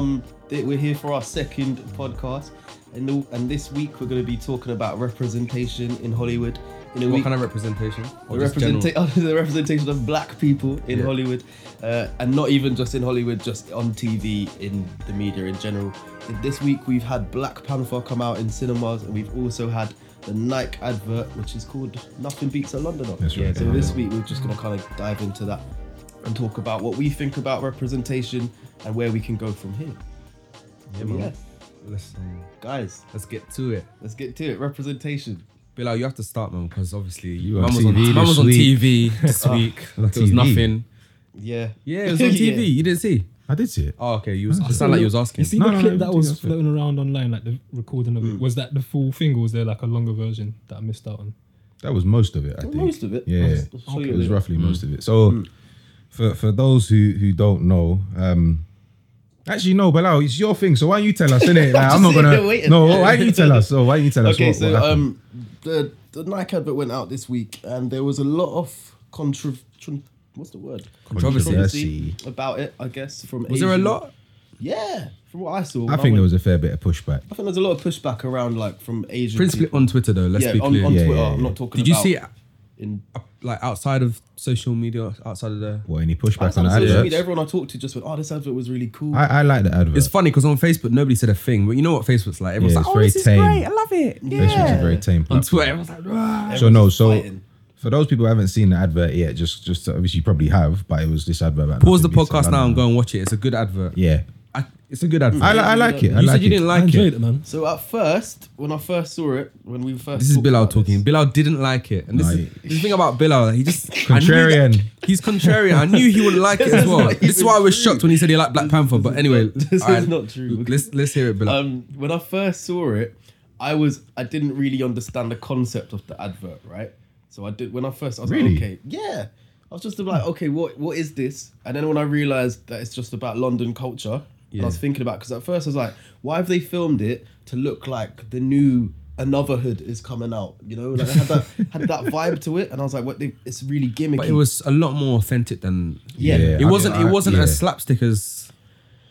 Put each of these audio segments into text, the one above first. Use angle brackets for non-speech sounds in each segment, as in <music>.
Um, we're here for our second podcast, and the, and this week we're going to be talking about representation in Hollywood. In a What week, kind of representation? The, representa- <laughs> the representation of black people in Yeah. Hollywood, uh, and not even just in Hollywood, just on TV, in the media in general. This week we've had Black Panther come out in cinemas, and we've also had the Nike advert, which is called "Nothing Beats a Londoner." That's right, So yeah. this week we're just gonna kind of dive into that and talk about what we think about representation and where we can go from here. Yeah, man. yeah, Let's, um, guys, let's get to it. let's get to it. Representation. Bilal, you have to start, man, because obviously You were mum on was on, TV mum was on week. TV this <laughs> week. On There was TV. nothing. Yeah. Yeah, <laughs> it was on Yeah. TV. You didn't see? I did see it. Oh, okay. You was, it sounded like you was asking. You see No, the no, clip no, that do was that first. floating around online, like the recording of it. Was that the full thing, or was there like a longer version that I missed out on? That was most of it. I think Most of it. Yeah, I'll- I'll show you it was later. roughly most of it. So, for for those who who don't know, um, actually no, Bilal, it's your thing. So why don't you tell us? Innit? <laughs> Like, I'm not gonna. here. No, why don't you tell us? So why don't you tell us? Okay, what, so what um, the the Nike advert went out this week, and there was a lot of contra. tron- What's the word? Controversy. Controversy. about it. I guess from Was there a lot? Yeah, from what I saw. I when think went- there was a fair bit of pushback. I think there's a lot of pushback around like from Asian. Principally people. on Twitter, though. Let's yeah, be on, clear. on Yeah, Twitter. yeah, I'm not talking. Did you see it in like outside of social media, outside of the? What any pushback outside on of the social adverts? media? Everyone I talked to just went, "Oh, this advert was really cool." I, I like the advert. It's funny because on Facebook nobody said a thing, but you know what Facebook's like. Everyone's Yeah, like, it's "Oh, very this is great. I love it." Facebook's Yeah. a very tame. On platform. Twitter, everyone's like, "Rah." So no, so fighting. for those people who haven't seen the advert yet, just just obviously you probably have, but it was this advert. About Pause the Nothing Beats podcast now and go and watch it. It's a good advert. Yeah, I, it's a good advert. I, li- I like it. I you like said you it. didn't I like enjoyed it. it, man. So at first, when I first saw it, when we first This is talked Bilal about talking. this- Bilal didn't like it, and this No, is he- the thing about Bilal. He just I knew Contrarian. that- He's contrarian. I knew he wouldn't like it as well. <laughs> This is why I was true. shocked when he said he liked Black Panther. But anyway, <laughs> This alright, is not true. Let's let's hear it, Bilal. um, when I first saw it, I was I didn't really understand the concept of the advert, right? So I did when I first I was Really? like, okay, yeah. I was just like, okay, what what is this? And then when I realized that it's just about London culture, and Yeah. I was thinking about because at first I was like, why have they filmed it to look like the new Anuvahood is coming out? You know, like it had that <laughs> had that vibe to it, and I was like, what? They, it's really gimmicky. but it was a lot more authentic than Yeah. It I- wasn't. I- it wasn't yeah. as slapstick as.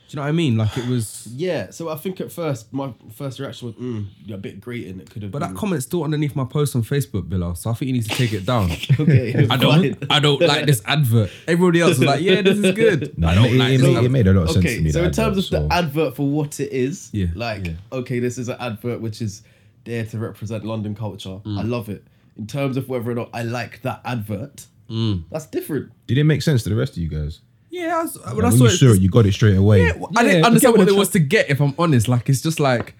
Do you know what I mean? Like it was. <sighs> Yeah, so I think at first my first reaction was mm, yeah, a bit grating. It could have. But been, that comment's still underneath my post on Facebook, Bilal. So I think you need to take it down. <laughs> okay, <laughs> I don't. I don't like this advert. Everybody else was like, "Yeah, this is good." <laughs> No, I don't it, like it, made, it made a lot of sense to Okay, me. so in terms advert, of the advert for what it is, Yeah, like yeah. okay, this is an advert which is there to represent London culture. Mm. I love it. In terms of whether or not I like that advert, Mm. that's different. did it make sense to the rest of you guys? Yeah, I was, when When, I saw you it, saw it, you got it straight away. Yeah, well, I Yeah, didn't you understand what what there was to get. If I'm honest, like it's just like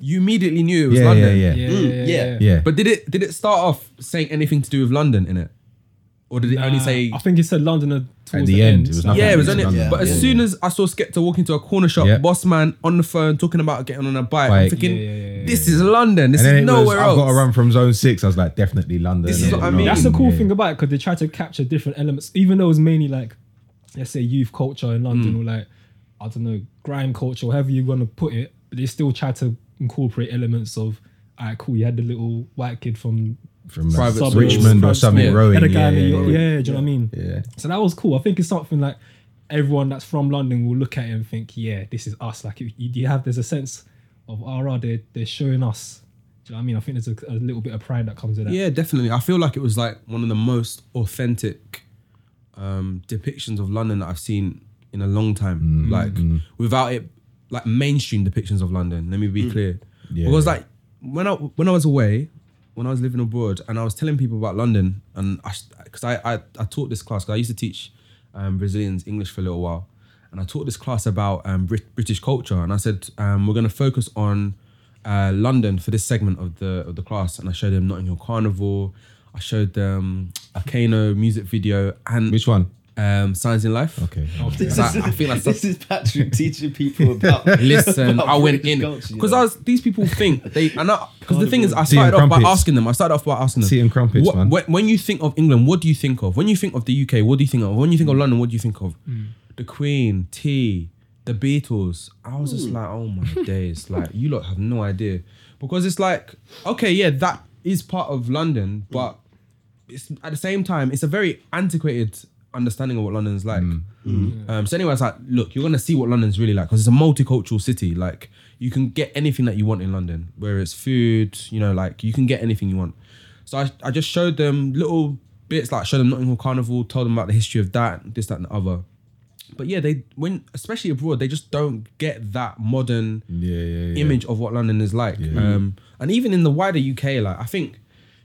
you immediately knew it was yeah, London. yeah, yeah, Yeah, yeah, yeah, yeah. yeah. yeah. But did it did it start off saying anything to do with London in it, or did it only Nah, say? I think it said Londoner towards the end, it was nothing Yeah, it was only. London. But as Yeah. soon as I saw Skepta walk into a corner shop, Yeah. boss man on the phone talking about getting on a bike, I'm Bike. thinking, Yeah, yeah, yeah, this is London. This and then is it nowhere was, else. I've got to run from zone six. I was like, definitely London. This is yeah, what I no, mean. That's the cool yeah. thing about it because they try to capture different elements, even though it was mainly like, let's say, youth culture in London mm. or like, I don't know, grime culture, however you want to put it. But they still try to incorporate elements of, all right, cool. You had the little white kid from from like, Private suburbs, Richmond or something school, rowing. and a Yeah, guy yeah, that yeah, you- yeah, do you know what I mean? yeah. So that was cool. I think it's something like everyone that's from London will look at it and think, yeah, this is us. Like you, you have, there's a sense of, right, they're, they're showing us. Do you know what I mean? I think there's a, a little bit of pride that comes with that. Yeah, definitely. I feel like it was like one of the most authentic um, depictions of London that I've seen in a long time. Like without it, like mainstream depictions of London. Let me be clear. Yeah. Because like when I when I was away, when I was living abroad, and I was telling people about London, and I because I, I I taught this class because I used to teach um, Brazilians English for a little while, and I taught this class about um, Brit- British culture, and I said um, we're going to focus on uh, London for this segment of the of the class, and I showed them Notting Hill Carnival, I showed them a Kano music video, and Which one? um, Signs in Life. Okay. This, I- is, I feel like <laughs> this is Patrick teaching people about. <laughs> Listen, about I went British in culture, you because know? I was. These people think they and because the thing is, I Tea and started off by crumpets. asking them. I started off by asking them. Tea and crumpets, what, man. When, when you think of England, what do you think of? When you think of the UK, what do you think of? When you think of London, what do you think of? The Queen, tea, the Beatles. I was just like, oh my <laughs> days, like you lot have no idea because it's like, okay, yeah, that is part of London, but it's at the same time, it's a very antiquated understanding of what London's like. Um, so anyway, it's like, look, you're gonna see what London's really like because it's a multicultural city. Like you can get anything that you want in London, where it's food, you know, like you can get anything you want. So I, I just showed them little bits, like showed them Notting Hill Carnival, told them about the history of that, this, that, and the other. But yeah, they when especially abroad, they just don't get that modern Yeah, yeah, yeah. image of what London is like. Um, and even in the wider UK, like I think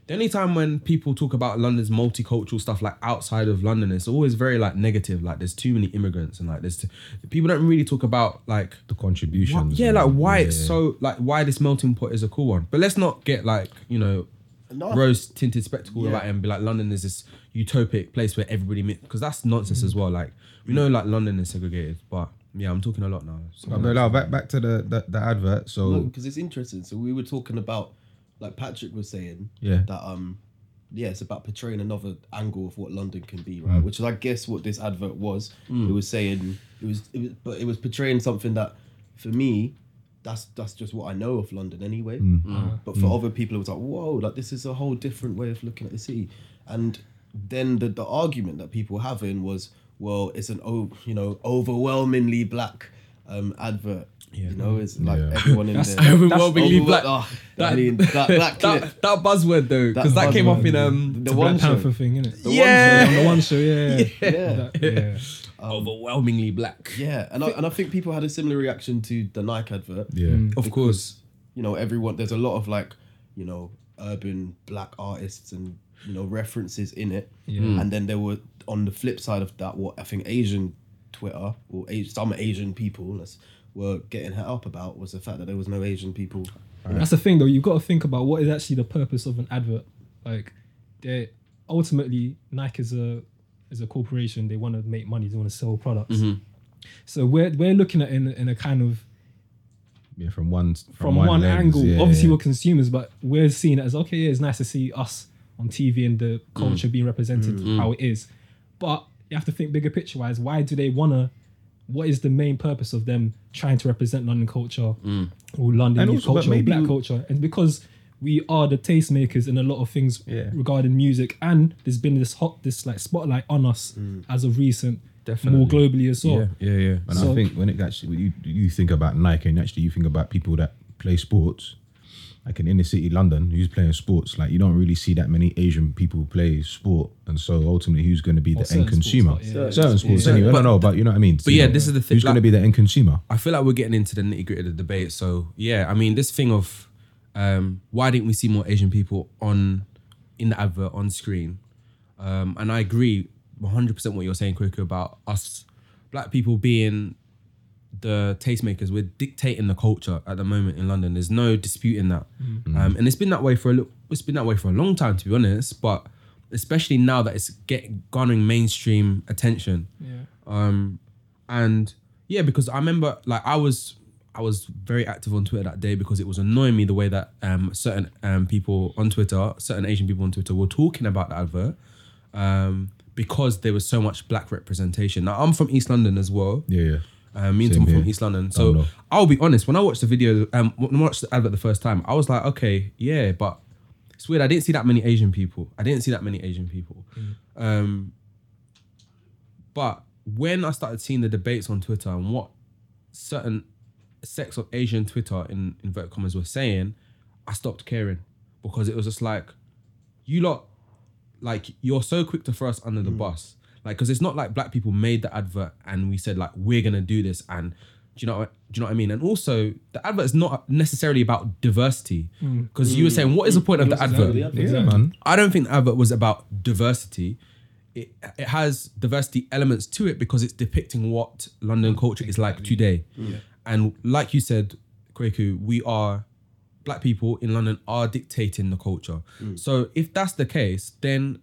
the only time when people talk about London's multicultural stuff, like outside of London, it's always very like negative. Like there's too many immigrants and like there's t- people don't really talk about like the why- contributions. yeah, like why yeah, it's so like why this melting pot is a cool one. But let's not get like you know No. rose tinted spectacle Yeah. about it and be like London is this utopic place where everybody because that's nonsense as mm. well. Like we know like London is segregated, but yeah, I'm talking a lot now. So- But Bilal, back back to the the, the advert. So because it's interesting. So we were talking about, like Patrick was saying, Yeah. that um, yeah, it's about portraying another angle of what London can be, Mm. right? Which is, I guess, what this advert was. It was saying it was, it was, but it was portraying something that, for me, that's that's just what I know of London anyway. Mm. But for other people, it was like, whoa, like this is a whole different way of looking at the city. And then the the argument that people were having was, well, it's an o- you know overwhelmingly black um advert. You know, it's like Yeah. everyone in That's- there. Overwhelmingly Overwhel- black. oh, That- I that black that, that buzzword though, because that, That came up in um The The one Black show. Panther thing, innit? The Yeah. On the one show, yeah. <laughs> Yeah. That- yeah. <laughs> overwhelmingly black. Yeah, and I, and I think people had a similar reaction to the Nike advert. yeah, Of course. You know, everyone there's a lot of like, you know, urban black artists and you know references in it. Yeah. Hmm. And then there were on the flip side of that, what I think Asian Twitter or some Asian people let's, were getting hit up about was the fact that there was no Asian people. That's the thing, though. You've got to think about what is actually the purpose of an advert. Like, they ultimately Nike is a is a corporation. They want to make money. They want to sell products. Mm-hmm. So we're we're looking at in in a kind of yeah. From one from, one, lens, angle. yeah, Obviously, yeah. we're consumers, but we're seeing it as okay. Yeah, it's nice to see us on TV and the mm. culture being represented mm. how mm. it is. But you have to think bigger picture wise. Why do they wanna? What is the main purpose of them trying to represent London culture mm. or London And also, but culture or black culture? And because we are the tastemakers in a lot of things Yeah. regarding music, and there's been this hot this like spotlight on us mm. as of recent, Definitely. more globally as well. yeah, yeah. And So- I think when it actually when you you think about Nike and actually you think about people that play sports, like in inner city London, who's playing sports, like you don't really see that many Asian people play sport, and so ultimately, who's going to be Or the end consumer? sports, like, yeah. Certain sports, Yeah. anyway. I But- don't know, but you know what I mean. but yeah, this is the thing, Who's going to be the end consumer? I feel like we're getting into the nitty gritty of the debate. So yeah, I mean, this thing of um, why didn't we see more Asian people on in the advert on screen? Um, and I agree 100 percent what you're saying, Kweku, about us black people being the tastemakers. We're dictating the culture at the moment in London. There's no disputing that, um, and it's been that way for a little. It's been that way for a long time, to be honest. But especially now that it's getting garnering mainstream attention. Yeah. Um, and yeah, because I remember like I was I was very active on Twitter that day because it was annoying me the way that um certain um people on Twitter, certain Asian people on Twitter were talking about the advert. Um, because there was so much black representation. Now I'm from East London as well. Yeah, yeah. Um, me and Same Tom are from. East London. Oh, So. I'll be honest, when I watched the video, um, when I watched the advert the first time, I was like, okay, yeah, but it's weird. I didn't see that many Asian people. I didn't see that many Asian people. Um, but when I started seeing the debates on Twitter and what certain sects of Asian Twitter in inverted commas were saying, I stopped caring because it was just like, you lot, like you're so quick to throw us under the bus, like because it's not like black people made the advert and we said like we're gonna do this and. Do you know? What, do you know what I mean? And also, the advert is not necessarily about diversity, mm. because you were saying, what is the point of the mm. advert? Exactly. Yeah, man. I don't think the advert was about diversity. It, it has diversity elements to it because it's depicting what London culture is like today. And like you said, Kweku, we are black people in London are dictating the culture. Mm. So if that's the case, then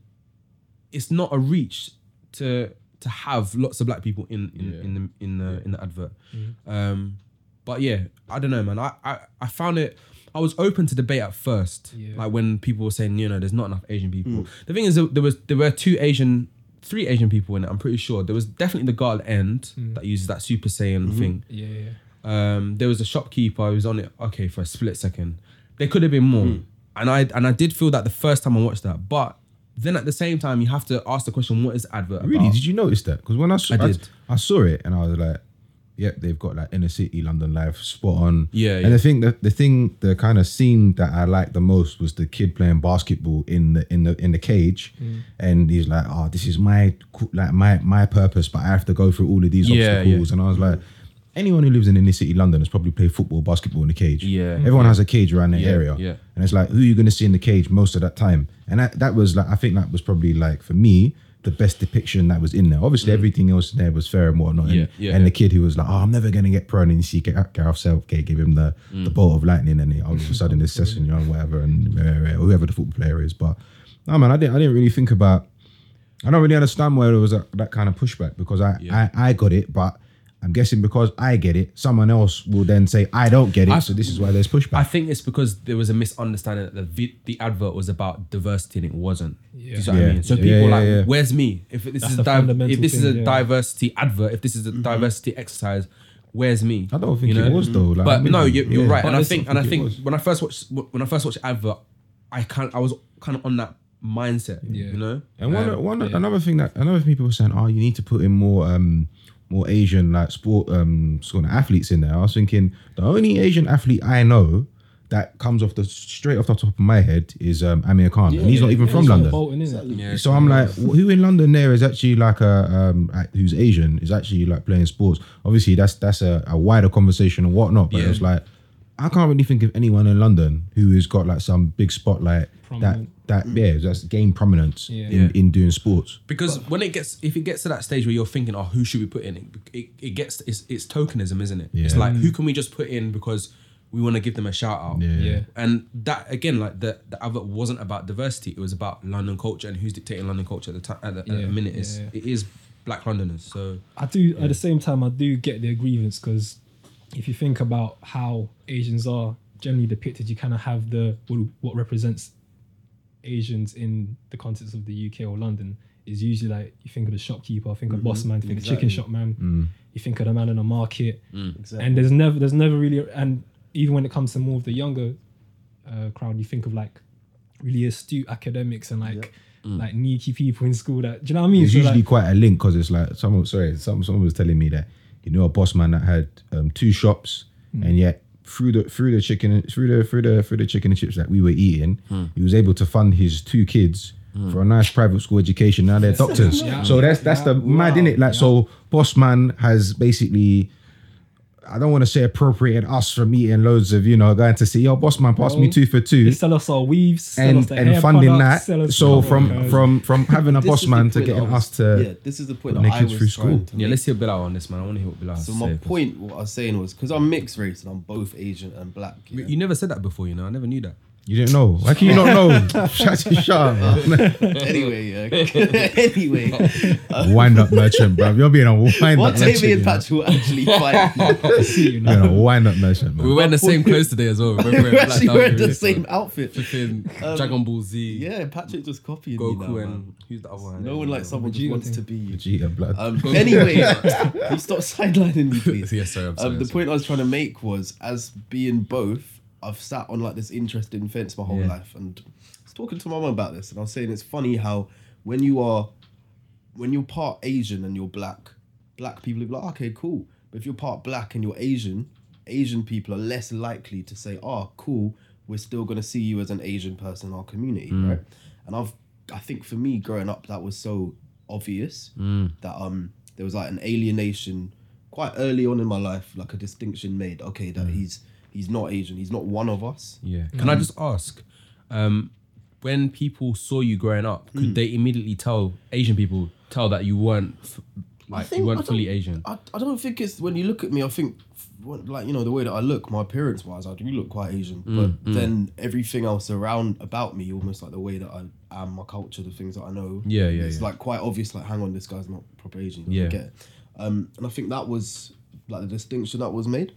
it's not a reach to to have lots of black people in in, in the in the in the advert. Mm-hmm. Um, but yeah, I don't know, man. I, I I found it. I was open to debate at first, Yeah. like when people were saying, you know, there's not enough Asian people. Mm. The thing is, there was there were two Asian, three Asian people in it. I'm pretty sure there was definitely the guy at the end mm. that uses that Super Saiyan mm-hmm. thing. Yeah, yeah. Um, there was a shopkeeper who was on it. Okay, for a split second, there could have been more, mm. and I and I did feel that the first time I watched that, but then at the same time, you have to ask the question: What is the advert Really? Did you notice that? Because when I saw, I I, did. I, saw it and I was like, "Yep, they've got like inner city London life spot on." Yeah, And yeah. the thing that the thing, the kind of scene that I liked the most was the kid playing basketball in the in the in the cage, Mm. and he's like, "Oh, this is my co- like my my purpose, but I have to go through all of these Yeah, obstacles." yeah. And I was like. Anyone who lives in inner city London has probably played football, basketball in the cage. Yeah. everyone has a cage around their Yeah, area. yeah. And it's like, who are you going to see in the cage most of that time? And that, that was like, I think that was probably like, for me, the best depiction that was in there. Obviously, everything else in there was fair and whatnot. And, Mm. Yeah, yeah, and yeah. the kid who was like, oh, I'm never going to get pro. And you see Gar- Gareth Southgate give him the, Mm. the bolt of lightning and he, all of a <laughs> sudden this session, you know, whatever, and whoever the football player is. But no, man, I didn't, I didn't really think about, I don't really understand where there was a, that kind of pushback because I, Yeah. I, I got it, but I'm guessing because I get it, someone else will then say, I don't get it. I- so this is why there's pushback. I think it's because there was a misunderstanding that the vi- the advert was about diversity and it wasn't. Do you see what Yeah. I mean? So Yeah, people yeah, like, yeah. where's me? If this That's is the di- if this is a yeah. diversity advert, if this is a diversity exercise, where's me? I don't think You it know? was though. Like, but I mean, no, you're, you're yeah. right, But and I listen, think and I I think think when I first watched when I first watched the advert, I kind I was kind of on that mindset. Yeah. You know, And one, Um, one another thing that another thing people were saying, oh, you need to put in more um more Asian like sport um sort of athletes in there. I was thinking the only Asian athlete I know that comes off the straight off the top of my head is um Amir Khan, and he's not even from London. Bolton, isn't yeah. So I'm like, wh- who in London there is actually like a um who's Asian is actually like playing sports. Obviously, that's that's a, a wider conversation and whatnot. But Yeah. it's like I can't really think of anyone in London who has got like some big spotlight Prominent. that that mm. yeah that's gained prominence Yeah. in Yeah. in doing sports. Because when it gets, if it gets to that stage where you're thinking, oh, who should we put in? It, it, it gets, it's, it's tokenism, isn't it? It's Yeah. like, who mm. can we just put in because we want to give them a shout out? Yeah. Yeah. And that again, like the the advert wasn't about diversity; it was about London culture and who's dictating London culture at the time. At the, at the Yeah, minute, is yeah. it is Black Londoners. So I do at the same time I do get their grievance because if you think about how Asians are generally depicted, you kind of have the what, what represents Asians in the context of the UK or London is usually like you think of the shopkeeper, I think of boss mm-hmm. man, think of chicken Exactly. shop man, mm. you think of the man in the market, Exactly. and there's never there's never really and even when it comes to more of the younger uh, crowd, you think of like really astute academics and like mm. like neaky people in school that do you know what I mean? It's So, usually like, quite a link because it's like someone. Sorry, some someone was telling me that you know a boss man that had um, two shops and yet through the through the chicken through the through the through the chicken and chips that we were eating, hmm. he was able to fund his two kids. Hmm. For a nice private school education, now they're doctors. Yeah. So that's that's the mad in it. Like so, boss man has basically I don't want to say appropriated us from eating loads of, you know, going to see, yo, boss man, pass me two for two They sell us our weaves, sell and the and funding products, sell that. us So the- from Oh, from from <laughs> having a boss man to getting I was- us to yeah, this is the point put that I kids was through school. trying to yeah, make. let's hear Bilal on this, man. I want to hear what Bilal has So my say. point, what I was saying was because I'm mixed race and I'm both Asian and black. yeah. You never said that before, you know. I never knew that. You didn't know. Why can you not know? Shut shut up. man. anyway, yeah. <laughs> anyway, wind up merchant, bro. You're being a wind one up merchant. me you and know. Patch will actually fight. <laughs> See, you You're know. being a wind up merchant, We man. were wearing the same clothes today as well. We're, wearing We're actually wearing Diamond, the same so outfit. Flipping Um, Dragon Ball Z, Yeah, Patrick just copying me now, Goku, man. and who's the other one? No one like someone just wants to be you. Vegeta blood. Um, <laughs> anyway, you stop sidelining me, please. Yes, sorry, I'm sorry. Um, I'm the sorry. point I was trying to make was, as being both, I've sat on like this interesting fence my whole Yeah. life, and I was talking to my mum about this, and I was saying it's funny how when you are, when you're part Asian and you're black, black people will be like, okay, cool, but if you're part black and you're Asian, Asian people are less likely to say, oh, cool, we're still gonna see you as an Asian person in our community, mm. right? And I've, I think for me growing up, that was so obvious mm. that um there was like an alienation quite early on in my life, like a distinction made. Okay, that mm. he's he's not Asian, he's not one of us. Yeah. Can I just ask, um, when people saw you growing up, Hmm. could they immediately tell Asian people tell that you weren't f- like think- you I weren't don't- fully Asian? I, I don't think it's when you look at me. I think what- like you know the way that I look, my appearance wise, I do look quite Asian. Mm, but then everything else around about me, almost like the way that I am, my culture, the things that I know. Yeah, yeah, It's yeah. like quite obvious. Like, hang on, this guy's not proper Asian. Yeah. Yeah. Get it. Um, and I think that was like the distinction that was made.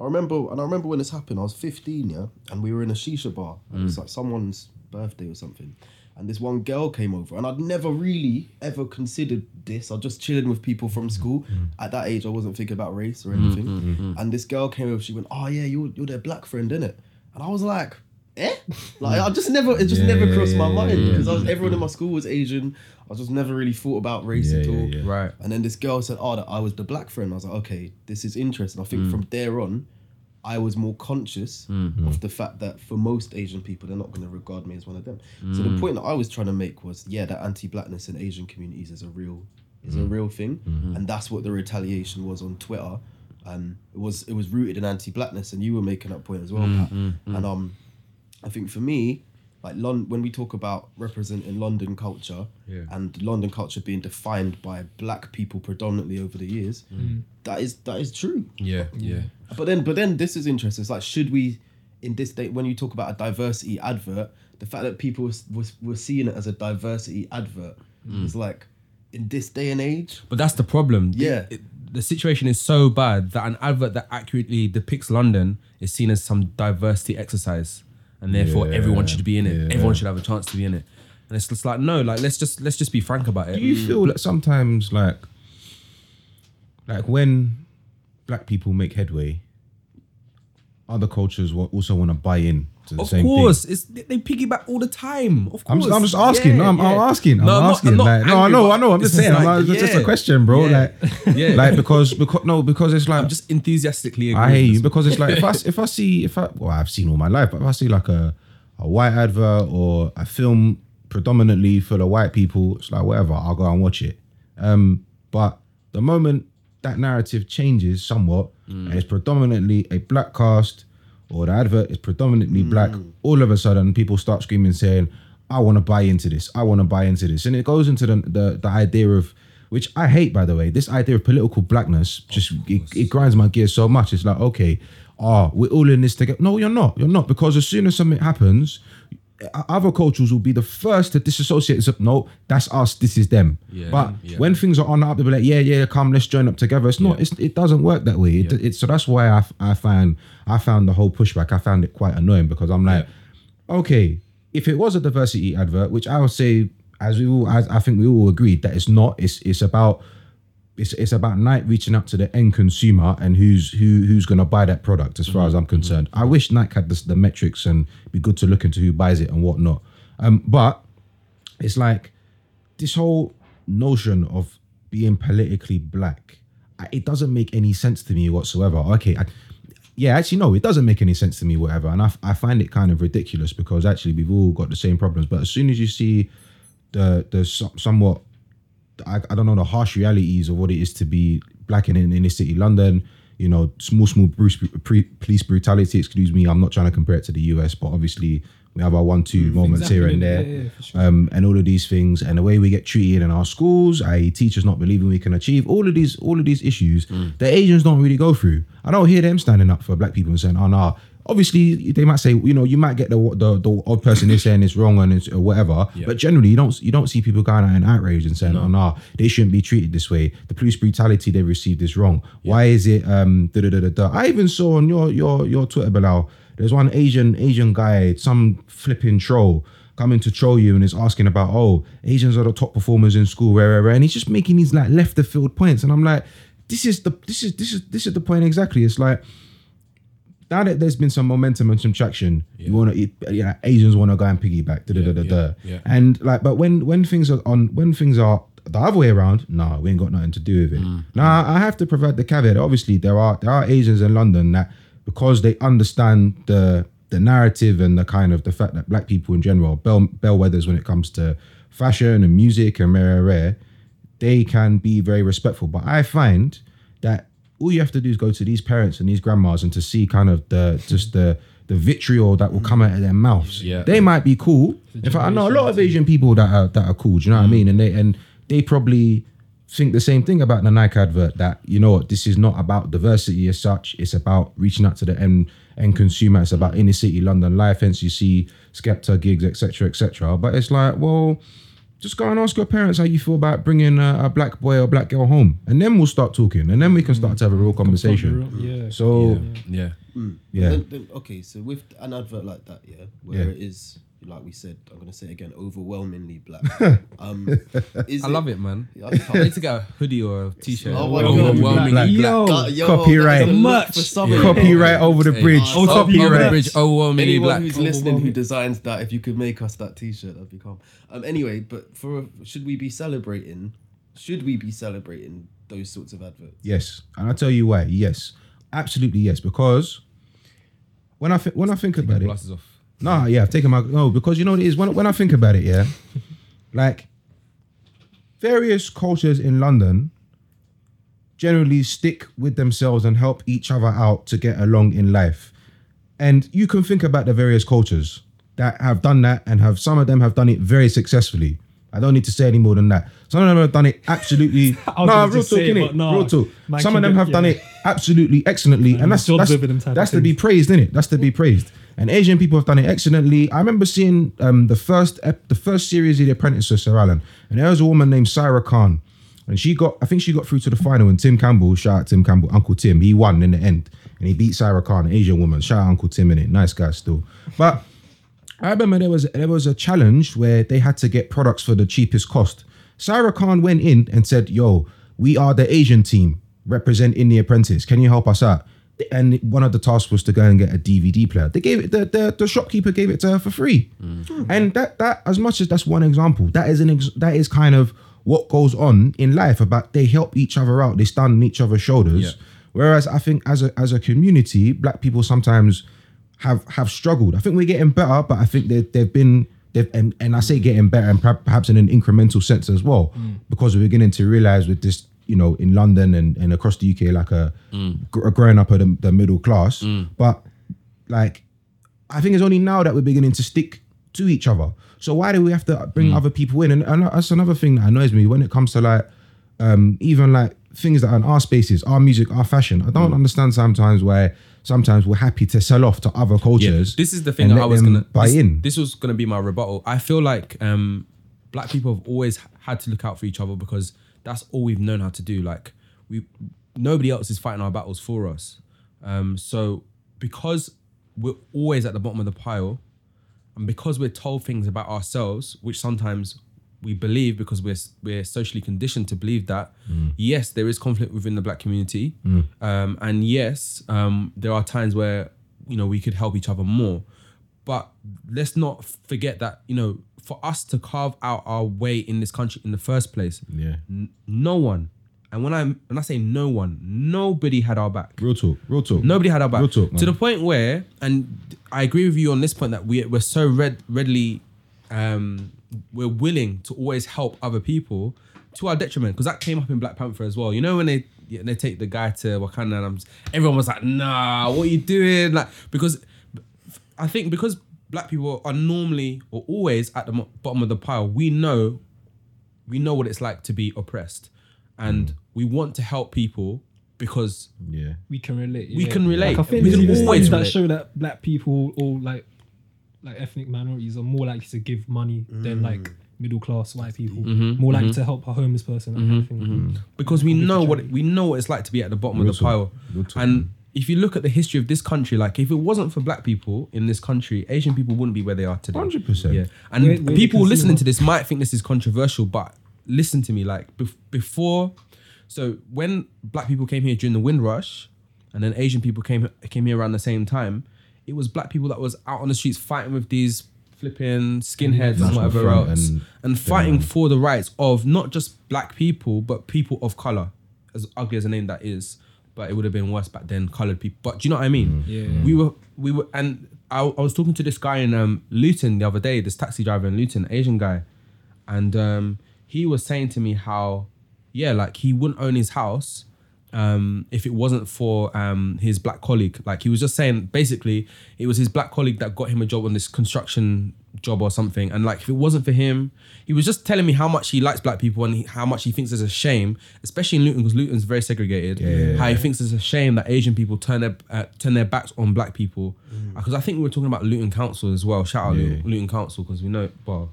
I remember, and I remember when this happened. I was 15, yeah, and we were in a shisha bar. And Mm. It's like someone's birthday or something. And this one girl came over, and I'd never really ever considered this. I was just chilling with people from school. Mm. Mm. At that age, I wasn't thinking about race or mm, anything. And this girl came over. She went, "Oh yeah, you're you're their black friend, innit?" And I was like, eh? Like I just never, it just Yeah, never yeah, crossed my yeah, mind because I yeah. was everyone in my school was Asian. I just never really thought about race Yeah, at yeah, all. yeah. Right. And then this girl said, "Oh, that I was the black friend." I was like, "Okay, this is interesting." I Mm. think from there on, I was more conscious Mm-hmm. of the fact that for most Asian people, they're not going to regard me as one of them. So Mm. the point that I was trying to make was, yeah, that anti-blackness in Asian communities is a real is Mm. a real thing, Mm-hmm. and that's what the retaliation was on Twitter. And it was it was rooted in anti-blackness, and you were making that point as well, Pat. And um, I think for me, like Lon- when we talk about representing London culture Yeah. and London culture being defined by black people predominantly over the years, mm. that is that is true. Yeah, yeah. But then, but then this is interesting. It's like, should we, in this day, when you talk about a diversity advert, the fact that people was, was were seeing it as a diversity advert mm. is like, in this day and age, But that's the problem. Yeah. It- the situation is so bad that an advert that accurately depicts London is seen as some diversity exercise, and therefore Yeah, everyone should be in it. yeah. Everyone should have a chance to be in it. And it's just like no, like let's just let's just be frank about it. Do you feel that sometimes, like, like when black people make headway, other cultures wa- also want to buy in Of course, thing? it's they they piggyback all the time. Of I'm course, just, I'm just asking. Yeah, no, I'm, I'm yeah. asking. I'm No, not- asking. not like, no, I know, I know. I'm just saying. I'm like, like, it's just a question, bro. Yeah. Like, <laughs> Yeah. like because because no, because it's like I'm just enthusiastically. I hear you because it's like if I <laughs> if I see if I well I've seen all my life, but if I see like a a white advert or a film predominantly for the white people, it's like whatever, I'll go and watch it. Um, but the moment that narrative changes somewhat and it's predominantly a black cast or the advert is predominantly black, all of a sudden people start screaming saying, I want to buy into this. I want to buy into this. And it goes into the, the the idea of which I hate by the way, this idea of political blackness just it, it grinds my gears so much. It's like, okay, ah, we're all in this together. No, you're not. You're not because as soon as something happens, Uh, other cultures will be the first to disassociate. It's, no, that's us. This is them. Yeah, but yeah. when things are on up, they'll be like, yeah, yeah, come, let's join up together. It's not. It's, it doesn't work that way. It, it's so that's why I find I found the whole pushback. I found it quite annoying because I'm like, okay, if it was a diversity advert, which I would say, as we all, as I think we all agreed that it's not. It's it's about it's it's about Nike reaching out to the end consumer and who's who who's gonna buy that product. As far as I'm concerned, I wish Nike had this, the metrics and be good to look into who buys it and whatnot. Um, but it's like this whole notion of being politically black. It doesn't make any sense to me whatsoever. Okay, I, yeah, actually, no, it doesn't make any sense to me, whatever. And I, I find it kind of ridiculous because actually we've all got the same problems. But as soon as you see the the somewhat I, I don't know the harsh realities of what it is to be black in inner city London. You know, small small Bruce, pre, police brutality. Excuse me, I'm not trying to compare it to the US, but obviously we have our one two moments here and there, yeah, yeah, sure. um, and all of these things, and the way we get treated in our schools, i.e., teachers not believing we can achieve all of these all of these issues. The Asians don't really go through. I don't hear them standing up for black people and saying, "Oh no." Obviously, they might say, you know, you might get the the, the odd person is saying it's wrong and it's or whatever, but generally, you don't you don't see people going out in outrage and saying, "Oh no, they shouldn't be treated this way." The police brutality they received is wrong. Why is it? Um, da, da, da, da, da. I even saw on your your your Twitter, Bilal. There's one Asian Asian guy, some flipping troll coming to troll you and is asking about, oh, Asians are the top performers in school, rare, rare, rare. And he's just making these like left the field points. And I'm like, this is the this is this is this is the point exactly. It's like now that there's been some momentum and some traction, you want to, you know, Asians want to go and piggyback, da, da, da, da, da. yeah. and like, but when when things are on, when things are the other way around, nah, we ain't got nothing to do with it. Mm. Now I have to provide the caveat. Obviously, there are there are Asians in London that because they understand the the narrative and the kind of the fact that black people in general are bell, bellwethers when it comes to fashion and music and rare rare, they can be very respectful. But I find that all you have to do is go to these parents and these grandmas and to see kind of the just the the vitriol that will come out of their mouths. Yeah. They might be cool. In fact, I know a lot of Asian people that are that are cool. Do you know what I mm. mean? And they and they probably think the same thing about the Nike advert that you know what this is not about diversity as such. It's about reaching out to the end end consumer. It's about inner city London life. Hence, you see Skepta gigs, etc., etc. But it's like, well, just go and ask your parents how you feel about bringing a, a black boy or black girl home, and then we'll start talking, and then we can start to have a real conversation. Yeah. So Yeah. yeah, Then, then, okay, so with an advert like that, yeah, where Yeah. it is like we said, I'm gonna say it again, overwhelmingly black. <laughs> um, is I love it, man. I I need to get a hoodie or a t-shirt. Oh my God. Overwhelmingly Black. Yo, Uh, yo, Copyright. that's a look Merch. Yeah. Copyright over the Hey. bridge. Oh, Over the Copyright. bridge, overwhelmingly Anyone black. who's listening who Overwhelming. designs that, if you could make us that T-shirt, that'd be calm. Um, anyway, but for should we be celebrating? Should we be celebrating those sorts of adverts? Yes, and I'll tell you why. Yes, absolutely yes. Because when I thi- when I think Take about your it, glasses off. Nah, yeah, I've taken my no because you know what it is when when I think about it, yeah, <laughs> like various cultures in London generally stick with themselves and help each other out to get along in life, and you can think about the various cultures that have done that and have some of them have done it very successfully. I don't need to say any more than that. Some of them have done it absolutely. <laughs> No, gonna real talk, innit? nah, real talk. man, Some of them have done it absolutely excellently, and that's that's, over them type of that's to be praised, isn't it? That's to be praised. And Asian people have done it excellently. I remember seeing um, the first ep- the first series of The Apprentice of Sir Alan, and there was a woman named Saira Khan, and she got I think she got through to the final. And Tim Campbell, shout out Tim Campbell, Uncle Tim, he won in the end, and he beat Saira Khan, an Asian woman. Shout out Uncle Tim in it, nice guy still. But I remember there was there was a challenge where they had to get products for the cheapest cost. Saira Khan went in and said, "Yo, we are the Asian team representing the Apprentice. Can you help us out?" And one of the tasks was to go and get a DVD player. They gave it the the, the shopkeeper gave it to her for free, mm. and that that as much as that's one example, that is an ex- that is kind of what goes on in life. About they help each other out, they stand on each other's shoulders. Yeah. Whereas I think as a as a community, black people sometimes have have struggled. I think we're getting better, but I think they they've been they've and, and I say getting better and perhaps in an incremental sense as well, mm. because we're beginning to realize with this, you know, in London and, and across the UK, like a, mm. gr- growing up at the, the middle class, mm. but like I think it's only now that we're beginning to stick to each other. So why do we have to bring other people in? And, and that's another thing that annoys me when it comes to like um, even like things that are in our spaces, our music, our fashion. I don't understand sometimes why sometimes we're happy to sell off to other cultures. This is the thing that I was gonna buy this, in. This was gonna be my rebuttal. I feel like um, black people have always had to look out for each other because that's all we've known how to do. Like we, nobody else is fighting our battles for us. Um, so because we're always at the bottom of the pile, and because we're told things about ourselves, which sometimes we believe because we're we're socially conditioned to believe that. Yes, there is conflict within the black community, um, and yes, um, there are times where you know we could help each other more. But let's not forget that you know for us to carve out our way in this country in the first place, yeah, n- no one, and when I when I say no one, nobody had our back. real talk, real talk. Nobody had our back. Real talk, man. to the point where, and I agree with you on this point that we we're so red, readily, um, we're willing to always help other people to our detriment because that came up in Black Panther as well. You know when they yeah, they take the guy to Wakanda and I'm, s- everyone was like, "Nah, what are you doing?" Like because I think because black people are normally or always at the bottom of the pile, we know we know what it's like to be oppressed, and Mm. we want to help people because yeah, we can relate. We yeah. can relate. Like, I think We there's can always that relate. show that black people all like like ethnic minorities are more likely to give money than mm. like middle class white people. Mm-hmm. More likely mm-hmm. to help a homeless person. That kind of thing. Mm-hmm. because we know what we know what it's like to be at the bottom Real of the pile. Real. And if you look at the history of this country, like if it wasn't for black people in this country, Asian people wouldn't be where they are today. 100%. Yeah. And We're- we're people listening to this might think this is controversial, but listen to me. Like bef- before, so when black people came here during the Windrush, and then Asian people came came here around the same time, it was black people that was out on the streets fighting with these flipping skinheads and National whatever else, and- and, fighting for the rights of not just black people but people of color. As ugly as a name that is, but it would have been worse back then. Colored people, but do you know what I mean? Yeah. We were we were, and I, I was talking to this guy in um, Luton the other day. This taxi driver in Luton, Asian guy, and um, he was saying to me how, yeah, like he wouldn't own his house um, if it wasn't for um, his black colleague. Like he was just saying, basically, it was his black colleague that got him a job on this construction job or something. And like, if it wasn't for him, he was just telling me how much he likes black people and he, how much he thinks it's a shame, especially in Luton because Luton's very segregated. Yeah. How he thinks it's a shame that Asian people turn their uh, turn their backs on black people. Because I think we were talking about Luton Council as well. Shout out Yeah. Luton, Luton Council because we know well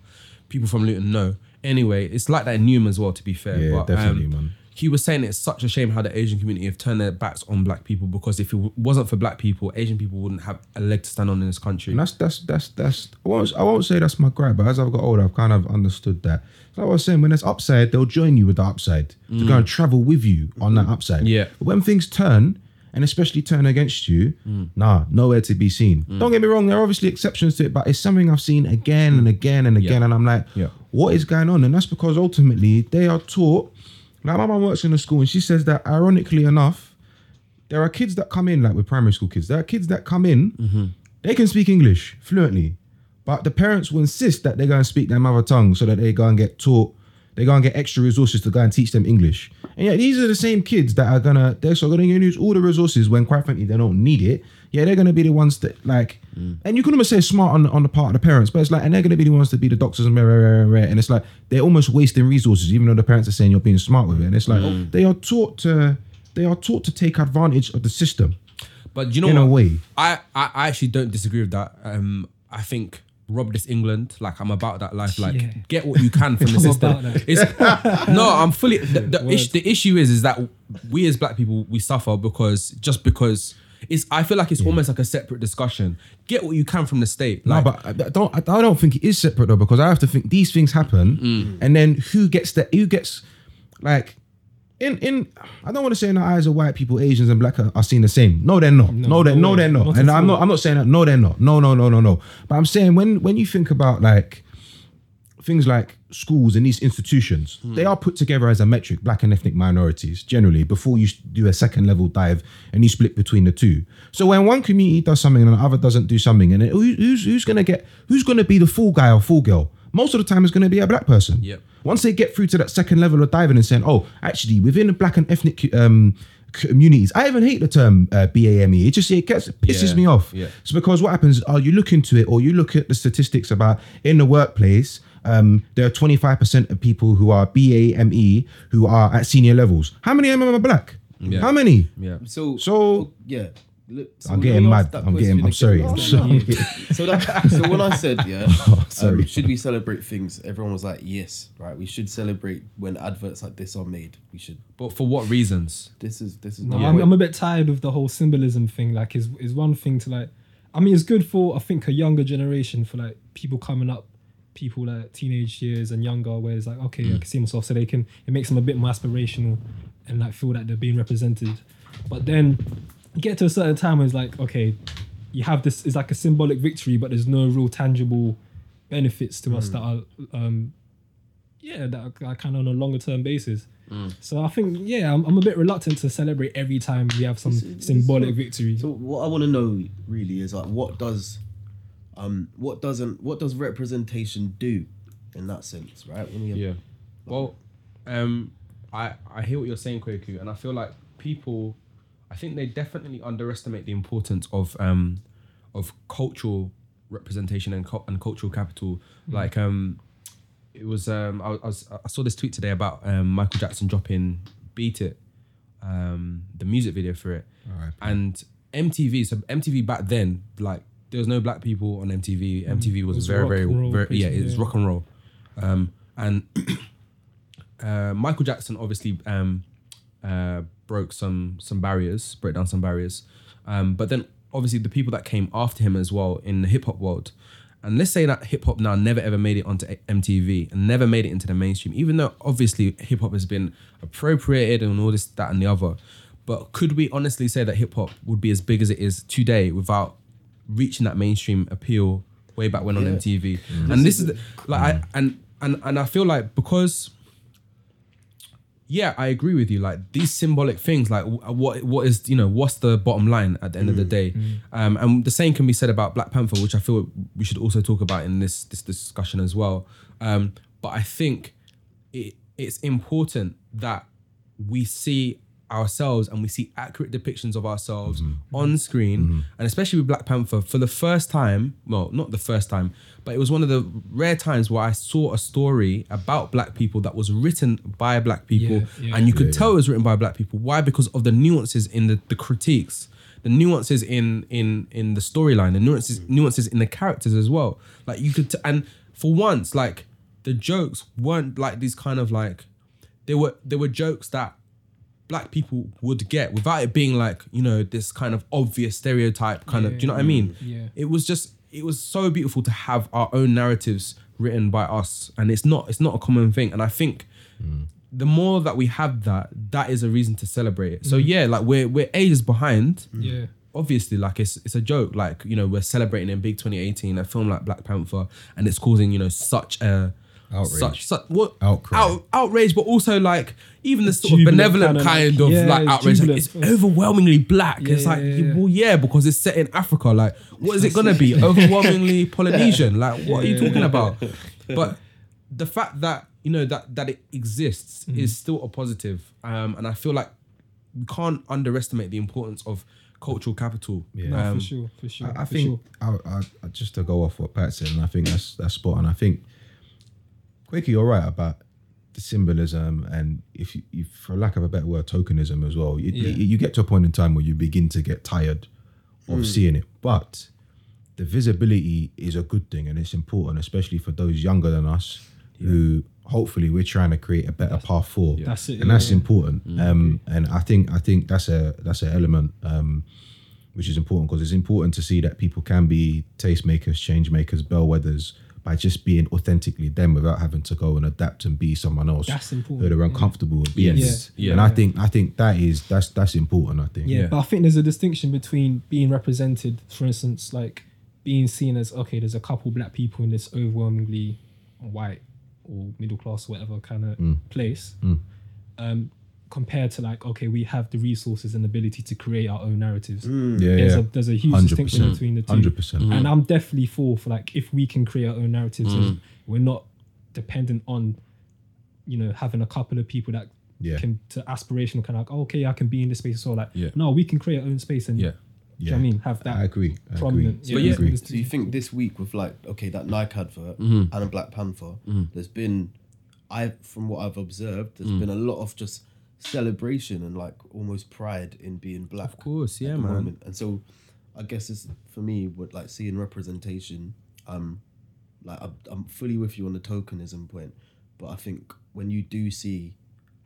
people from Luton know. Anyway, it's like that in Newham as well. To be fair, Yeah, but, definitely, um, man. He was saying it's such a shame how the Asian community have turned their backs on black people because if it wasn't for black people, Asian people wouldn't have a leg to stand on in this country. And that's that's that's that's I won't I won't say that's my gripe, but as I've got older, I've kind of understood that. So like I was saying, when there's upside, they'll join you with the upside to go mm. and travel with you on that upside. Yeah. But when things turn, and especially turn against you, mm. nah, nowhere to be seen. Mm. Don't get me wrong, there are obviously exceptions to it, but it's something I've seen again and again and again, and I'm like, Yeah. what is going on? And that's because ultimately they are taught. Like my mum works in a school, and she says that ironically enough, there are kids that come in, like with primary school kids, there are kids that come in, mm-hmm. they can speak English fluently, but the parents will insist that they go and speak their mother tongue so that they go and get taught, they go and get extra resources to go and teach them English. And yeah, these are the same kids that are gonna, they're so gonna use all the resources when quite frankly they don't need it. Yeah, they're gonna be the ones that like, and you can almost say smart on, on the part of the parents, but it's like, and they're gonna be the ones to be the doctors and rare, rare, rare, rare, and it's like they're almost wasting resources, even though the parents are saying you're being smart with it. And it's like they are taught to, they are taught to take advantage of the system. But you know In a way. I, I I actually don't disagree with that. Um, I think rob this England. Like I'm about that life. Like Yeah. get what you can from <laughs> the system. It's, <laughs> no, I'm fully. The, the, issue, the issue is is that we as black people we suffer because just because. It's, I feel like it's almost like a separate discussion. Get what you can from the state. Like, no, but I I don't. I don't think it is separate though, because I have to think these things happen, Mm. and then who gets the who gets like in in. I don't want to say in the eyes of white people, Asians and black are, are seen the same. No, they're not. No, they're no, no they're not. Not and I'm not. I'm not saying that. No, they're not. No, no, no, no, no. But I'm saying when when you think about like things like schools and these institutions, hmm. they are put together as a metric, black and ethnic minorities generally, before you do a second level dive and you split between the two. So when one community does something and the other doesn't do something, and it, who, who's who's gonna get who's gonna be the fool guy or fool girl? Most of the time, it's gonna be a black person. Yep. Once they get through to that second level of diving and saying, "Oh, actually, within the black and ethnic um, communities," I even hate the term uh, BAME. It just it gets it pisses Yeah, me off. yeah. It's because what happens are you look into it or you look at the statistics about in the workplace. Um, there are 25% of people who are BAME who are at senior levels. How many of them are black? Yeah. How many? yeah. So So- yeah. Look, so I'm getting mad. I'm getting. I'm sorry. I'm no, no. sorry. <laughs> So that so when I said yeah, <laughs> Oh, sorry. um, should we celebrate things? Everyone was like, yes, right. We should celebrate when adverts like this are made. We should. But for what reasons? This is this is No, not I'm, I'm a bit tired of the whole symbolism thing. Like, is is one thing to like. I mean, it's good for I think a younger generation for like people coming up, people like teenage years and younger, where it's like, okay, I can see myself, so they can. It makes them a bit more aspirational, and like feel that they're being represented. But then you get to a certain time where it's like, okay, you have this. It's like a symbolic victory, but there's no real tangible benefits to us that are, um, yeah, that are kind of on a longer term basis. So I think, yeah, I'm, I'm a bit reluctant to celebrate every time we have some This is- symbolic this victory. So what I want to know really is like what does, um, what doesn't what does representation do, in that sense, right? When we have, Yeah. Well, um, I I hear what you're saying, Kweku, and I feel like people, I think they definitely underestimate the importance of um, of cultural representation and and cultural capital. Like um, it was um, I, I was I saw this tweet today about um Michael Jackson dropping "Beat It," um, the music video for it, and MTV. So MTV back then, like there was no black people on MTV. MTV was, was very very roll, very yeah, it's yeah. rock and roll. Um, and <coughs> uh, Michael Jackson obviously um, uh, broke some some barriers, broke down some barriers. Um, but then obviously the people that came after him as well in the hip hop world. And let's say that hip hop now never ever made it onto MTV and never made it into the mainstream, even though obviously hip hop has been appropriated and all this, that, and the other. But could we honestly say that hip hop would be as big as it is today without reaching that mainstream appeal way back when on Yeah. MTV? And this is the, like I and and and I feel like because yeah, I agree with you. Like these symbolic things, like what what is you know what's the bottom line at the end of the day, um, and the same can be said about Black Panther, which I feel we should also talk about in this this discussion as well. Um, but I think it it's important that we see ourselves and we see accurate depictions of ourselves mm-hmm. on screen. Mm-hmm. And especially with Black Panther for the first time well not the first time but it was one of the rare times where I saw a story about black people that was written by black people. Yeah, yeah. and you could tell it was written by black people. Why? Because of the nuances in the, the critiques the nuances in in in the storyline the nuances nuances in the characters as well. Like you could t- and for once like the jokes weren't like these kind of like they were they were jokes that black people would get without it being like you know this kind of obvious stereotype kind of do you know what I mean? Yeah. It was just it was so beautiful to have our own narratives written by us, and it's not it's not a common thing. And I think mm. the more that we have that, that is a reason to celebrate it. So mm. yeah, like we're we're ages behind. Mm. Yeah. Obviously, like it's it's a joke. Like you know, we're celebrating in big 2018 a film like Black Panther, and it's causing you know such a Outrage. such, such what Outcry. out, outrage, but also like even the sort of benevolent kinda kind like- of yeah, like it's outrage. Like, jubilant. it's overwhelmingly black. Yeah, it's like yeah, yeah. well, yeah, because it's set in Africa. Like, what is it gonna be? Overwhelmingly <laughs> Polynesian. Like, what are you Yeah. talking about? But the fact that you know that that it exists Mm. is still a positive, um, and I feel like we can't underestimate the importance of cultural capital. Yeah. No, Um, for sure, for sure. I, I for think sure. I, I, I- just to go off what Pat said, and I think that's that's spot on. I think Kweku, you're right about the symbolism, and if, you, if for lack of a better word, tokenism as well. You, Yeah. you, you get to a point in time where you begin to get tired of seeing it, but the visibility is a good thing, and it's important, especially for those younger than us who hopefully we're trying to create a better path for. Yeah. That's it, and that's yeah. important. Um, and I think I think that's a that's an element. Um, which is important because it's important to see that people can be tastemakers, change makers, bellwethers by just being authentically them without having to go and adapt and be someone else That's who important, they're uncomfortable with being. Yes. Yeah. And I think I think that is that's that's important. I think. Yeah, Yeah. but I think there's a distinction between being represented, for instance, like being seen as okay, there's a couple black people in this overwhelmingly white or middle class, whatever kind of Mm. place, um, compared to like okay, we have the resources and ability to create our own narratives. Yeah, There's yeah. a there's a huge 100%. distinction between the two. 100%. And I'm definitely for for like if we can create our own narratives, and we're not dependent on, you know, having a couple of people that Yeah. can to aspirational kind of like, oh, okay, I can be in this space. So like, Yeah. no, we can create our own space and Yeah. do you know what I mean have that I agree. I agree. prominent. But yeah. I agree. So you think this week with like okay that Nike advert Mm-hmm. and a Black Panther, there's been, I from what I've observed, there's Mm. been a lot of just celebration and like almost pride in being black. Of course, yeah, man. moment. And so, I guess it's for me what like seeing representation. Um, like I'm, I'm fully with you on the tokenism point, but I think when you do see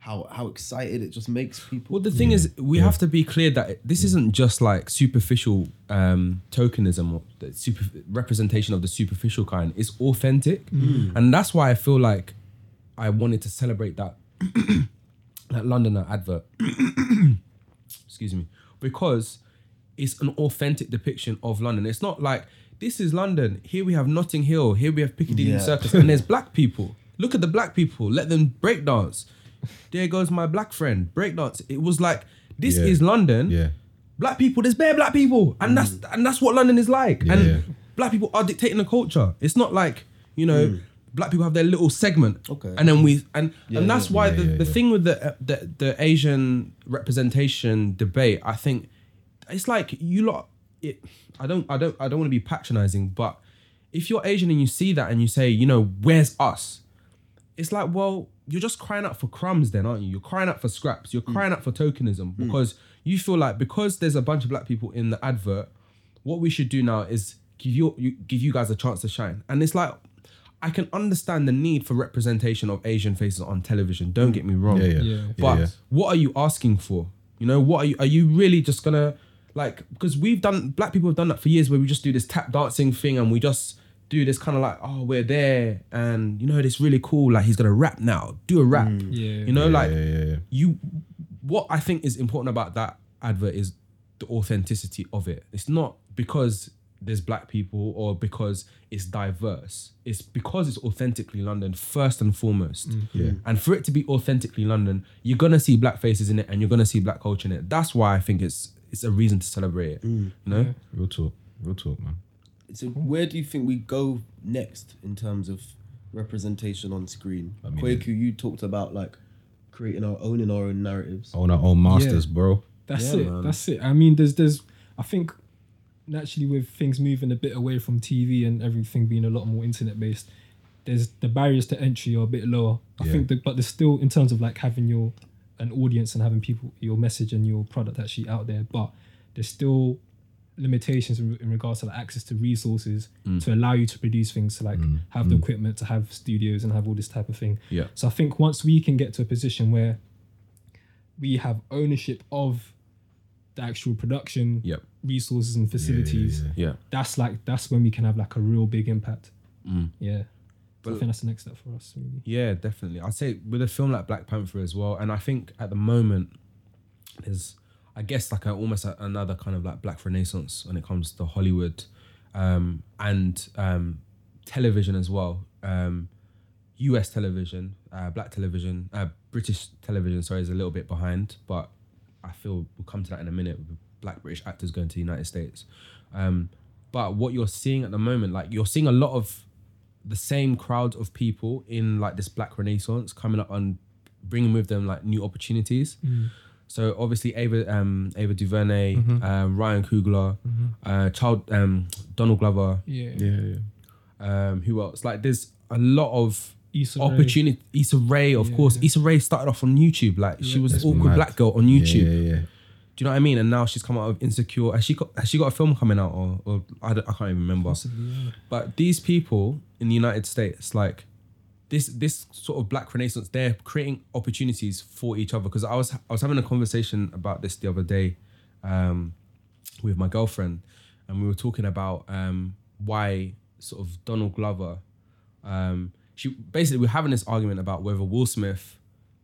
how how excited it just makes people. Well, the thing is, we have to be clear that this isn't just like superficial um, tokenism or the super representation of the superficial kind. It's authentic, and that's why I feel like I wanted to celebrate that that Londoner advert. <coughs> Excuse me, because it's an authentic depiction of London. It's not like this is London. Here we have Notting Hill. Here we have Piccadilly Yeah. Circus, and there's black people. Look at the black people. Let them break dance. There goes my black friend. Break dance. It was like this Yeah. is London. Yeah. Black people. There's bare black people, and that's and that's what London is like. and black people are dictating the culture. It's not like you know. Mm. Black people have their little segment, Okay. and then we and Yeah, and that's yeah. why Yeah, the, the thing with the, uh, the the Asian representation debate, I think it's like you lot. It, I don't, I don't, I don't want to be patronizing, but if you're Asian and you see that and you say, you know, where's us? It's like, well, you're just crying out for crumbs, then, aren't you? You're crying out for scraps. You're hmm. crying out for tokenism hmm. because you feel like because there's a bunch of black people in the advert, what we should do now is give you, you give you guys a chance to shine. And it's like, I can understand the need for representation of Asian faces on television. Don't get me wrong. Yeah, yeah. Yeah. Yeah, But yeah. what are you asking for? You know, what are you are you really just gonna like because we've done black people have done that for years where we just do this tap dancing thing and we just do this kind of like, oh, we're there and you know, it's really cool. Like he's gonna rap now. Do a rap. Mm. Yeah. You know, like yeah, yeah, yeah. you what I think is important about that advert is the authenticity of it. It's not because there's black people or because it's diverse. It's because it's authentically London first and foremost. Mm, yeah. Mm. And for it to be authentically London, you're gonna see black faces in it and you're gonna see black culture in it. That's why I think it's it's a reason to celebrate it. Mm. You know? Real talk. Real talk, man. So where do you think we go next in terms of representation on screen? I mean, Kweku, you talked about like creating our own in our own narratives. Own our own masters, bro. That's Yeah, it. man. That's it. I mean, there's there's I think naturally with things moving a bit away from TV and everything being a lot more internet based, there's the barriers to entry are a bit lower. I Yeah. think that but there's still in terms of like having your an audience and having people your message and your product actually out there, but there's still limitations in, in regards to like access to resources mm. to allow you to produce things to like mm. have the mm. equipment to have studios and have all this type of thing Yeah. so I think once we can get to a position where we have ownership of the actual production Yep. resources and facilities. yeah. Yeah. That's like that's when we can have like a real big impact. Mm. Yeah. But I think that's the next step for us. Really. Yeah, definitely. I'd say with a film like Black Panther as well, and I think at the moment there's, I guess, like a, almost a, another kind of like Black Renaissance when it comes to Hollywood, um, and um, television as well. Um, U.S. television, uh, Black television, uh, British television. Sorry, is a little bit behind, but I feel we'll come to that in a minute. With Black British actors going to the United States, um, but what you're seeing at the moment, like you're seeing a lot of the same crowds of people in like this black renaissance coming up and bringing with them like new opportunities so obviously ava um ava duvernay um, ryan Coogler, uh child um donald glover Yeah. Yeah, yeah. um who else like there's a lot of Issa Rae. opportunity Issa Rae of Yeah, course yeah. Issa Rae started off on YouTube like she was That's an awkward mad. black girl on YouTube Yeah, yeah, yeah. do you know what I mean and now she's come out of insecure has she got has she got a film coming out or, or I, don't, I can't even remember Possibly, yeah. but these people in the United States, like this this sort of black renaissance, they're creating opportunities for each other. Because I was I was having a conversation about this the other day um, with my girlfriend, and we were talking about um, why sort of Donald Glover. Um, she basically we are having this argument about whether Will Smith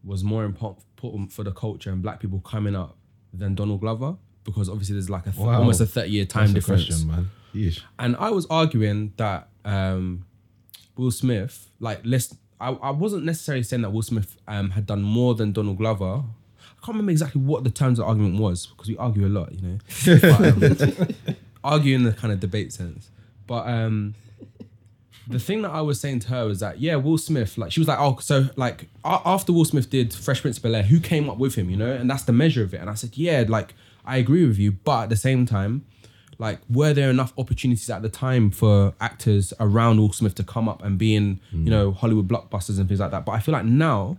was more important for the culture and black people coming up than Donald Glover because obviously there's like a th- Wow. almost a 30 year time That's difference. question, man. Yeesh. And I was arguing that um, Will Smith, like, let's. I, I wasn't necessarily saying that Will Smith um, had done more than Donald Glover. I can't remember exactly what the terms of argument was because we argue a lot, you know. <laughs> But, um, argue in the kind of debate sense. But um, the thing that I was saying to her was that yeah, Will Smith, like she was like, oh, so like a- after Will Smith did Fresh Prince of Bel Air, who came up with him, you know, and that's the measure of it. And I said, yeah, like I agree with you, but at the same time, like were there enough opportunities at the time for actors around Will Smith to come up and be in, you mm. know, Hollywood blockbusters and things like that? But I feel like now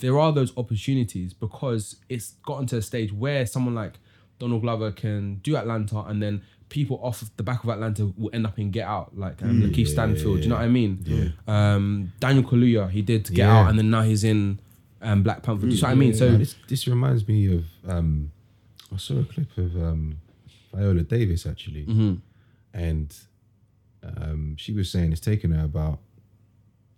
there are those opportunities because it's gotten to a stage where someone like Donald Glover can do Atlanta and then people off of the back of Atlanta will end up in Get Out, like um, Lakeith Stanfield. Do you know what I mean? Um, Daniel Kaluuya, he did Get Yeah. Out and then now he's in um, Black Panther. Do you know what I mean? So this, this reminds me of um, I saw a clip of um, Viola Davis actually, Mm-hmm. and um, she was saying it's taken her about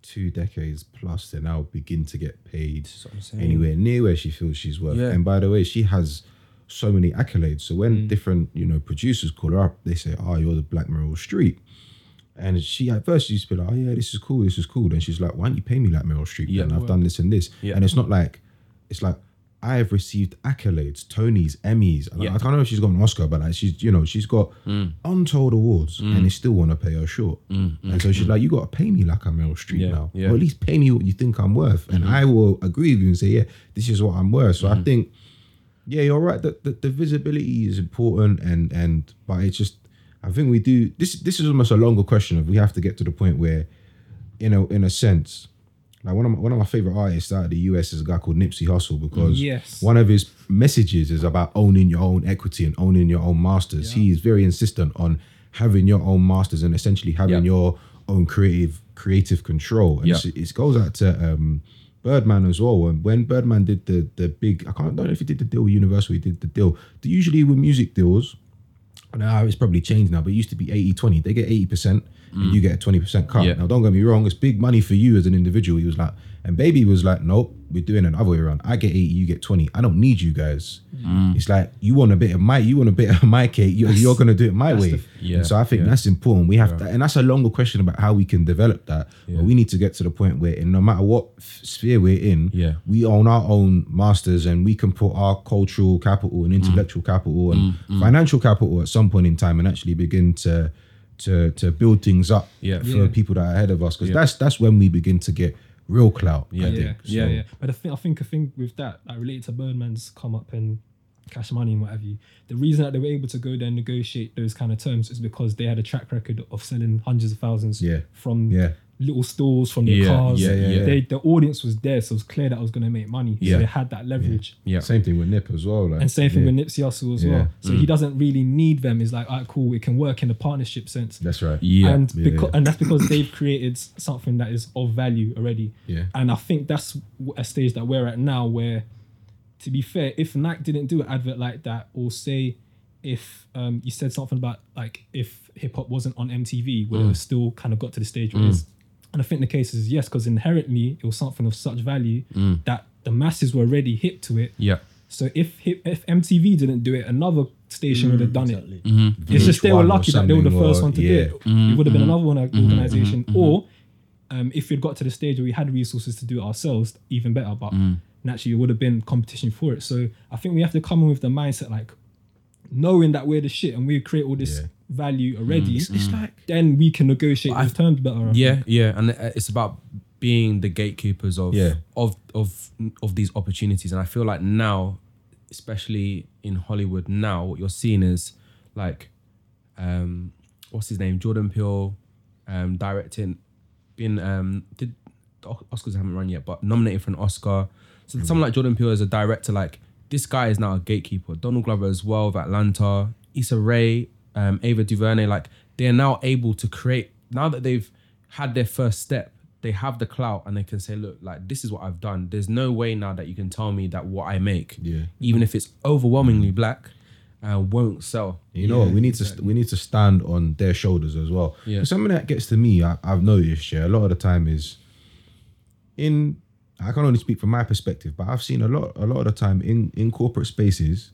two decades plus to now begin to get paid anywhere near where she feels she's worth. Yeah. And by the way, she has so many accolades. So when mm. different you know producers call her up, they say, "Oh, you're the Black Meryl Streep." And she at first she used to be like, "Oh yeah, this is cool, this is cool." Then she's like, "Why don't you pay me like Meryl Streep? Yeah. then? I've done this and this." Yeah. And it's not like it's like I have received accolades, Tonys, Emmys. Like, Yeah. I don't know if she's got an Oscar, but like she's you know she's got Mm. untold awards, mm. and they still want to pay her short. Mm, and so she's like, "You got to pay me like I'm Meryl Streep Yeah, now, yeah. Mm-hmm. or at least pay me what you think I'm worth." And mm-hmm. I will agree with you and say, "Yeah, this is what I'm worth." So I mm-hmm. think, yeah, you're right. that the, the visibility is important, and and but it's just I think we do this. This is almost a longer question of we have to get to the point where, you know, in a sense, like one of my, one of my favorite artists out of the US is a guy called Nipsey Hussle because Yes. one of his messages is about owning your own equity and owning your own masters. He is very insistent on having your own masters and essentially having Yeah. your own creative creative control. And Yeah. it's- it goes out to um, Birdman as well. When when Birdman did the the big, I can't I don't know if he did the deal with Universal. He did the deal. Usually with music deals, now it's probably changed now, but it used to be 80 20. They get 80% and you mm. get a 20% cut. Yeah. Now, don't get me wrong, it's big money for you as an individual. He was like, and Baby was like, nope, we're doing it the other way around. I get 80, you get 20. I don't need you guys. Mm. It's like, you want a bit of my, you want a bit of my cake, you're, you're going to do it my way. yeah, And so I think yeah. that's important. We have to, and that's a longer question about how we can develop that. But we need to get to the point where, in no matter what f- sphere we're in, Yeah. we own our own masters and we can put our cultural capital and intellectual capital and financial capital at some point in time and actually begin to to to build things up Yeah. for Yeah. people that are ahead of us because that's that's when we begin to get real clout. I Yeah. think. yeah, yeah, So- yeah. But I think I think a thing with that, like related to Birdman's come up and cash money and what have you. The reason that they were able to go there and negotiate those kind of terms is because they had a track record of selling hundreds of thousands Yeah. from Yeah. Little stores, from their Yeah, cars. yeah, yeah, yeah. They, the audience was there, so it was clear that I was going to make money. Yeah. So they had that leverage. yeah. Same thing with Nip as well. Like, And same thing yeah. with Nipsey Hussle as Yeah. well. So he mm. doesn't really need them. It's like, all right, cool, it can work in a partnership sense. That's right. Yeah. and Yeah, because yeah. and that's because they've created something that is of value already. Yeah. And I think that's a stage that we're at now where to be fair, if Nike didn't do an advert like that, or say if um, you said something about like if hip hop wasn't on MTV, would it have mm. still kind of got to the stage where it mm. is? And I think the case is yes, because inherently it was something of such value mm. that the masses were already hip to it. Yeah. So if if MTV didn't do it, another station would have done exactly. Mm-hmm. it. It's just they were lucky that they were the first or- one to yeah. do it. It would have been mm-hmm. another one mm-hmm. organization, or um, if we'd got to the stage where we had resources to do it ourselves, even better. But mm. naturally, it would have been competition for it. So I think we have to come in with the mindset like knowing that we're the shit and we create all this Yeah. value already. It's like Then we can negotiate those terms better. I Yeah, think. yeah, and uh, it's about being the gatekeepers of Yeah. of of of these opportunities, and I feel like now, especially in Hollywood, now what you're seeing is like, um, what's his name, Jordan Peele, um, directing, being um, did the Oscars haven't run yet, but nominated for an Oscar. So someone like Jordan Peele as a director, like this guy is now a gatekeeper. Donald Glover as well of Atlanta, Issa Rae, um, Ava DuVernay, like they are now able to create. Now that they've had their first step, they have the clout and they can say, "Look, like this is what I've done. There's no way now that you can tell me that what I make, Yeah. even if it's overwhelmingly black, uh, won't sell." You know what? We need to st- we need to stand on their shoulders as well. Yeah. Something that gets to me, I, I've noticed, yeah, a lot of the time is in. I can only speak from my perspective, but I've seen a lot, a lot of the time in in corporate spaces,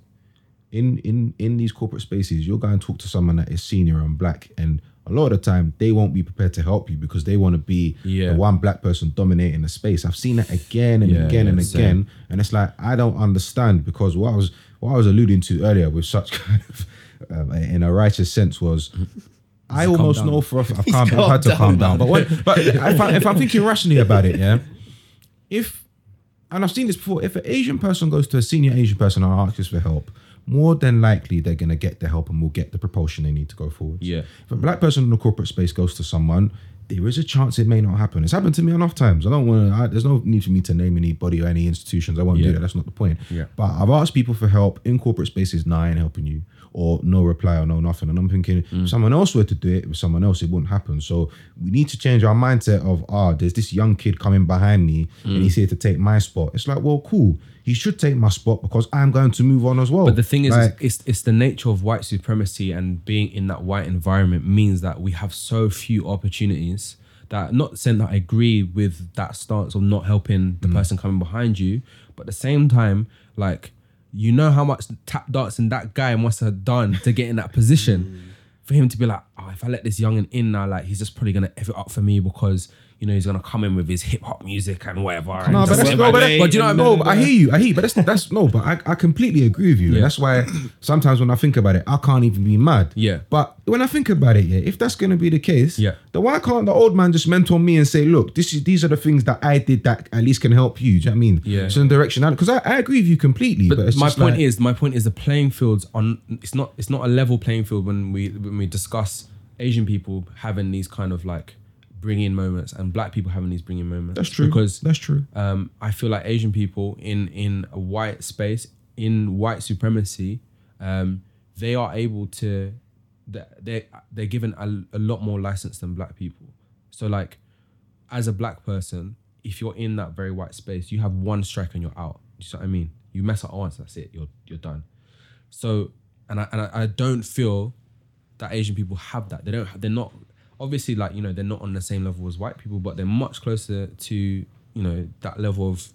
in in in these corporate spaces, you'll go and talk to someone that is senior and black, and a lot of the time they won't be prepared to help you because they want to be Yeah. the one black person dominating the space. I've seen that again and Yeah, again yeah, and same. again, and it's like I don't understand because what I was what I was alluding to earlier with such <laughs> kind of um, in a righteous sense was. I almost know for a f- I've had to down calm down, but when, but if, I, if I'm thinking rationally about it, yeah, if and I've seen this before, if an Asian person goes to a senior Asian person and asks for help, more than likely they're gonna get the help and will get the propulsion they need to go forward. Yeah. If a black person in the corporate space goes to someone, there is a chance it may not happen. It's happened to me enough times. I don't want to. There's no need for me to name anybody or any institutions. I won't do that. That's not the point. Yeah. But I've asked people for help in corporate spaces. Nah, I ain't helping you, or no reply, or no nothing. And I'm thinking, Mm. if someone else were to do it with someone else, it wouldn't happen. So we need to change our mindset of ah, there's this young kid coming behind me, and Mm. he's here to take my spot. It's like, well, cool. He should take my spot because I'm going to move on as well. But the thing is, Like, it's it's the nature of white supremacy and being in that white environment means that we have so few opportunities that not saying that I agree with that stance of not helping the mm. person coming behind you, but at the same time, like you know how much tap dancing that guy must have done to get in that position. <laughs> Mm. For him to be like, oh, if I let this youngin in now, like he's just probably gonna F it up for me because you know he's gonna come in with his hip hop music and whatever. and No, but that's no, but, day. but do you know, And no, but I hear you, I hear you, but that's that's no, but I, I completely agree with you, and that's why sometimes when I think about it, I can't even be mad. Yeah. But when I think about it, yeah, if that's gonna be the case, Yeah. then why can't the old man just mentor me and say, look, this is these are the things that I did that at least can help you? Do you know what I mean? Yeah. Some direction, because I, I agree with you completely. But, But it's my just point like- is, my point is, the playing fields on. It's not. It's not a level playing field when we when we discuss Asian people having these kind of like bring in moments and black people having these bring in moments. that's true. because that's true. um, I feel like Asian people in in a white space in white supremacy, um, they are able to they they they're given a, a lot more license than black people. So like, as a black person, if you're in that very white space, you have one strike and you're out. Do you see what I mean? You mess up once, that's it. You're you're done. So and I and I, I don't feel that Asian people have that. They don't. They're not obviously like you know they're not on the same level as white people, but they're much closer to you know that level of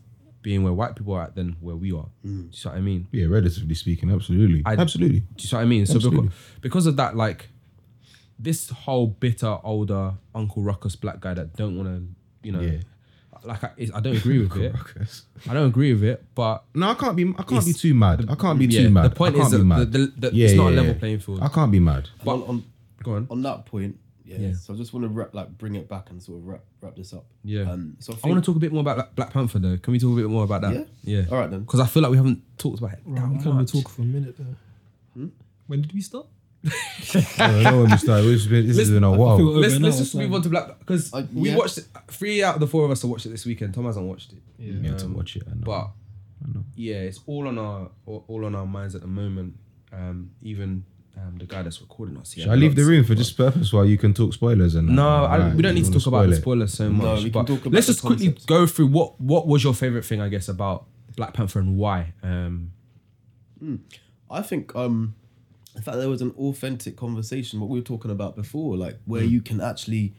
being where white people are at than where we are. Do you see what I mean? Yeah, relatively speaking, absolutely, I- absolutely. Do you see what I mean? So because, because of that, like this whole bitter older Uncle Ruckus black guy that don't want to, you know, Yeah. like I, I don't agree with it. I don't agree with it, but No, I can't be. I can't be too mad. I can't be yeah, too mad. the point is that the- the- the- yeah, it's not a level yeah. playing field. I can't be mad. but on, on go on. on that point, yeah. Yeah. So I just want to wrap, like bring it back and sort of wrap wrap this up. Yeah. Um. So I, I want to talk a bit more about Black- Black Panther though. Can we talk a bit more about that? Yeah? Yeah. All right then. Because I feel like we haven't talked about it. Right, that we can only much. talk for a minute though. Hmm? When did we start? I don't know when we started. This has been, this has been a while. feel- Let's, let's just move on to Black because Uh, we yeah. watched it, three out of the four of us have watched it this weekend. Tom hasn't watched it. Yeah. You have to Um, watch it. I know. But I know. yeah, it's all on our all, all on our minds at the moment. Um, even um, the guy that's recording us. he Should I leave the room for but- this purpose while you can talk spoilers and that? No, I, Alright, we don't need you to wanna talk about the spoil spoilers so No, much. we can but talk about let's the just quickly concepts. go through what what was your favorite thing, I guess, about Black Panther and why? Um, I think um in fact there was an authentic conversation what we were talking about before, like where Mm. you can actually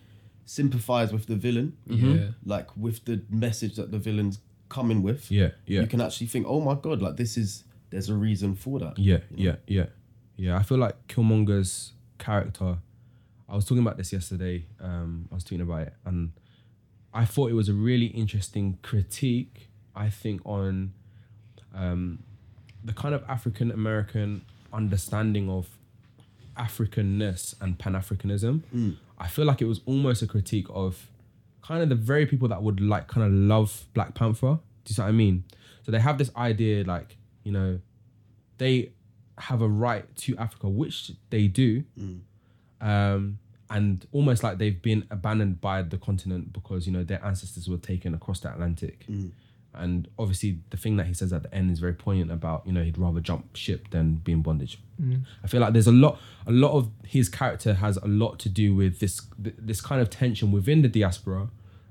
sympathize with the villain, Yeah. like with the message that the villain's coming with. yeah, yeah. You can actually think, oh my god, like this is there's a reason for that. Yeah, yeah, yeah, yeah. I feel like Killmonger's character. I was talking about this yesterday. Um, I was tweeting about it, and I thought it was a really interesting critique. I think on um, the kind of African American understanding of Africanness and Pan Africanism. I feel like it was almost a critique of kind of the very people that would like kind of love Black Panther. Do you see what I mean? So they have this idea like, you know, they have a right to Africa, which they do. Um, and almost like they've been abandoned by the continent because, you know, their ancestors were taken across the Atlantic. And obviously, the thing that he says at the end is very poignant about you know he'd rather jump ship than be in bondage. I feel like there's a lot, a lot of his character has a lot to do with this this kind of tension within the diaspora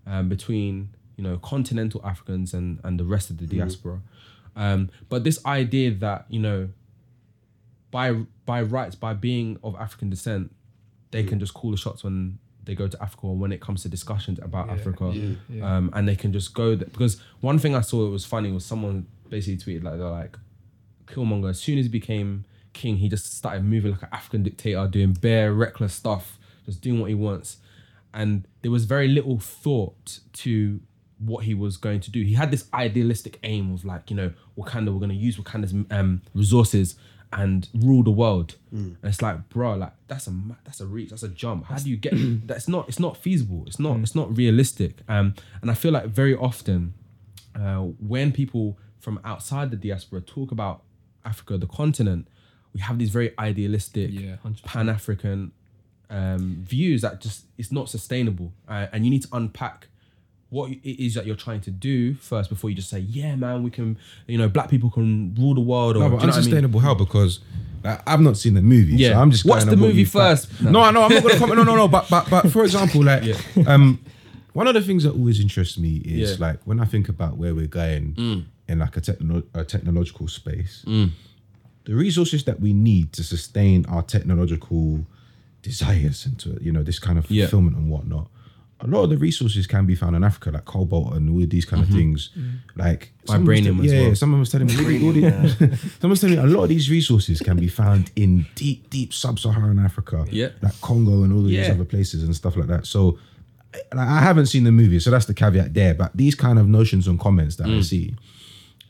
um, between you know continental Africans and and the rest of the diaspora. Um, but this idea that you know by by rights by being of African descent, they can just call the shots when they go to Africa or when it comes to discussions about Africa, yeah. Um, and they can just go there. Because one thing I saw that was funny was someone basically tweeted like they're like Killmonger as soon as he became king, he just started moving like an African dictator, doing bare reckless stuff, just doing what he wants, and there was very little thought to what he was going to do. He had this idealistic aim of like, you know, Wakanda, we're going to use Wakanda's um, resources and rule the world. And it's like, bro, like that's a that's a reach, that's a jump. How do you get <clears throat> that's not it's not feasible. It's not it's not realistic. Um, and I feel like very often uh, when people from outside the diaspora talk about Africa, the continent, we have these very idealistic, Yeah, Pan African um, views that just it's not sustainable, uh, and you need to unpack what it is that you're trying to do first before you just say, yeah, man, we can, you know, black people can rule the world. Or No, but what I mean? unsustainable how? Because like, I've not seen the movie. Yeah. so I'm just Watch the movie first. No, I know. I'm not going to comment. No, no, no. But but but for example, like <laughs> um, one of the things that always interests me is Yeah. Mm. like when I think about where we're going in like a, techno- a technological space, the resources that we need to sustain our technological desires and to you know this kind of Yeah. fulfillment and whatnot. A lot of the resources can be found in Africa, like cobalt and all of these kind of things. Like someone was Vibranium tell- as yeah, well. someone was telling me, all the- all someone was telling me a lot of these resources can be found in deep, deep sub-Saharan Africa, Yeah. like Congo and all of these other places and stuff like that. So, like, I haven't seen the movie, so that's the caveat there. But these kind of notions and comments that Mm. I see,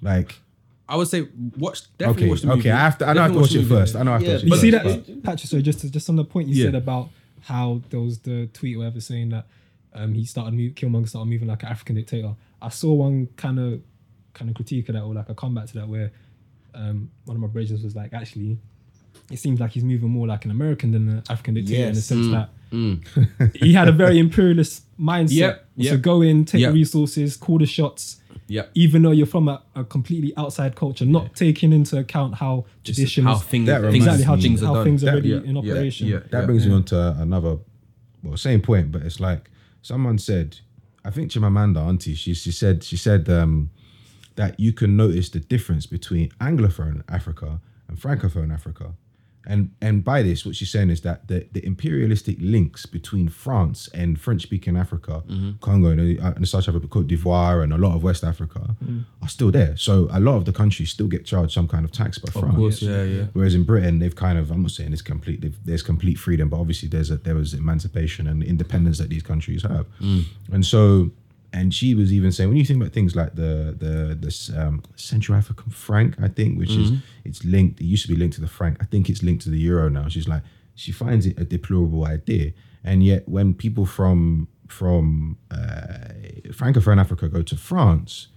like, I would say watch definitely okay, watch the movie. okay, I have to, I know I have to Definitely watch it first. I know I have to Yeah, watch it But you first. see but- that, Patrick? So just just on the point you Yeah. said about how there was the tweet or whatever saying that um, he started move, Killmonger started moving like an African dictator. I saw one kind of kind of critique of that or like a comeback to that where um, one of my brethren was like, actually, it seems like he's moving more like an American than an African dictator in the Yes. sense that <laughs> he had a very imperialist mindset. Yep, So go in, take Yep. the resources, call the shots. Yep. Even though you're from a, a completely outside culture, not taking into account how Just traditions, how things, That things exactly how, me- things are how done. things are That- already yeah, in operation. yeah. that brings me on to another, well, same point, but it's like someone said, I think Chimamanda Adichie, she she said she said um, that you can notice the difference between Anglophone Africa and Francophone Africa. And and by this, what she's saying is that the, the imperialistic links between France and French speaking Africa, mm-hmm. Congo and, uh, and South Africa, Cote d'Ivoire, and a lot of West Africa mm. are still there. So a lot of the countries still get charged some kind of tax by France. Of course, yeah, yeah. Whereas in Britain, they've kind of, I'm not saying it's complete, there's complete freedom, but obviously there's a, there was emancipation and independence that these countries have. Mm. And so, and she was even saying, when you think about things like the, the, this um, Central African franc, I think, which is, it's linked, it used to be linked to the franc. I think it's linked to the euro now. She's like, she finds it a deplorable idea. And yet when people from, from uh, Francophone Africa go to France,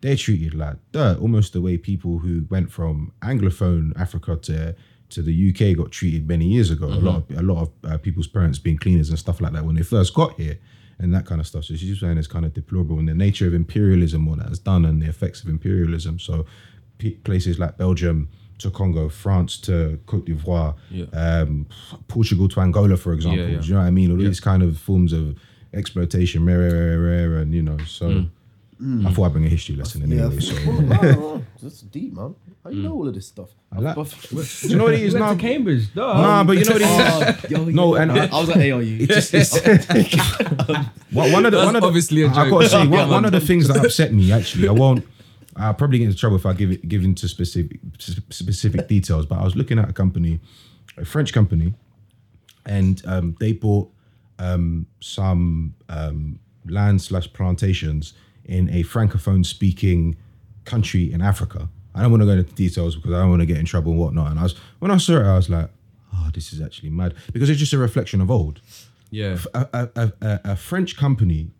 they're treated like dirt, almost the way people who went from Anglophone Africa to to the UK got treated many years ago. A lot of a lot of uh, people's parents being cleaners and stuff like that when they first got here, and that kind of stuff. So she's saying it's kind of deplorable and the nature of imperialism, what that has done, and the effects of imperialism. So p- places like Belgium to Congo, France to Cote d'Ivoire, Yeah. um, Portugal to Angola, for example. Yeah, yeah. Do you know what I mean? All these kind of forms of exploitation, rare, rare, rare, rare, and you know, so. I thought I'd bring a history lesson in Yeah, anyway. So wow, wow, that's deep, man. How you know all of this stuff? I like- do <laughs> <laughs> you know what it is went now? Cambridge. No, Nah, but you know what it is. Oh, yo, No, yeah. and I, I- I was at ARU. It just, it's, one, <laughs> one of the That's one of the, obviously a I joke. gotta say Yeah, one, one of the things that upset me actually. I won't. I'll probably get into trouble if I give it give into specific specific details. But I was looking at a company, a French company, and um, they bought um, some um, land slash plantations in a francophone speaking country in Africa. I don't want to go into details because I don't want to get in trouble and whatnot. And I was when I saw it, I was like, oh, this is actually mad. Because it's just a reflection of old. Yeah, a, a, a, a- a French company,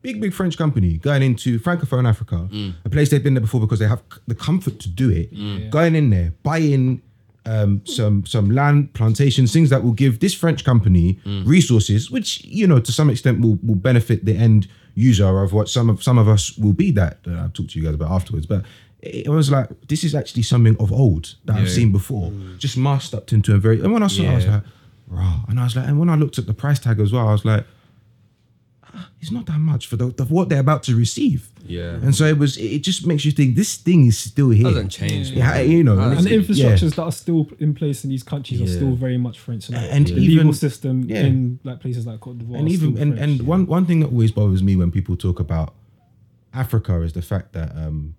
big, big French company, going into Francophone Africa, mm. a place they've been there before because they have the comfort to do it, mm. going in there, buying um, some some land, plantations, things that will give this French company mm. resources, which, you know, to some extent will, will benefit the end user of what some of some of us will be that, that I'll talk to you guys about afterwards. But it was like, this is actually something of old that I've seen before, just masked up into a very, and when I saw it, I was like, Raw. And I was like, and when I looked at the price tag as well, I was like, it's not that much for the, the what they're about to receive. Yeah. And so it was. It just makes you think this thing is still here. Doesn't change, Yeah, you know. and it's- the infrastructures yeah. that are still in place in these countries are still very much French. Like, And the even- legal system yeah. in like places like Cote d'Ivoire, and even still and, French. and one one thing that always bothers me when people talk about Africa is the fact that um,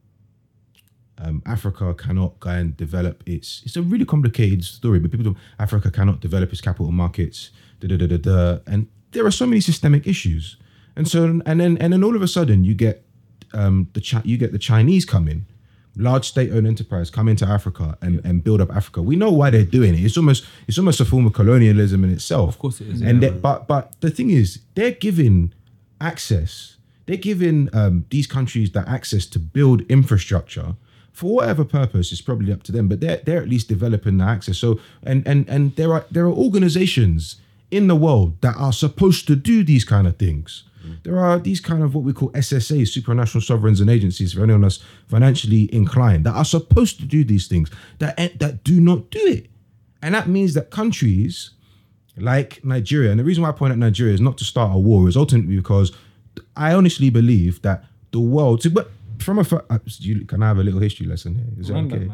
um, Africa cannot go and develop its. It's a really complicated story, but people talk Africa cannot develop its capital markets. Da, da, da, da, da, and there are so many systemic issues, and so and then and then all of a sudden you get um, the Chi- you get the Chinese coming, in. Large state-owned enterprise come into Africa and, and build up Africa. We know why they're doing it. It's almost it's almost a form of colonialism in itself. Of course it is, And yeah. they- but but the thing is, they're giving access. They're giving um, these countries that access to build infrastructure for whatever purpose. It's probably up to them, but they're they're at least developing the access. So and and and there are there are organizations in the world that are supposed to do these kind of things. There are these kind of what we call SSAs, supranational sovereigns and agencies for anyone that's financially inclined that are supposed to do these things that that do not do it, and that means that countries like Nigeria, and the reason why I point at Nigeria is not to start a war, is ultimately because I honestly believe that the world. But from a, fa- uh, you, can I have a little history lesson here? Is that Random, okay?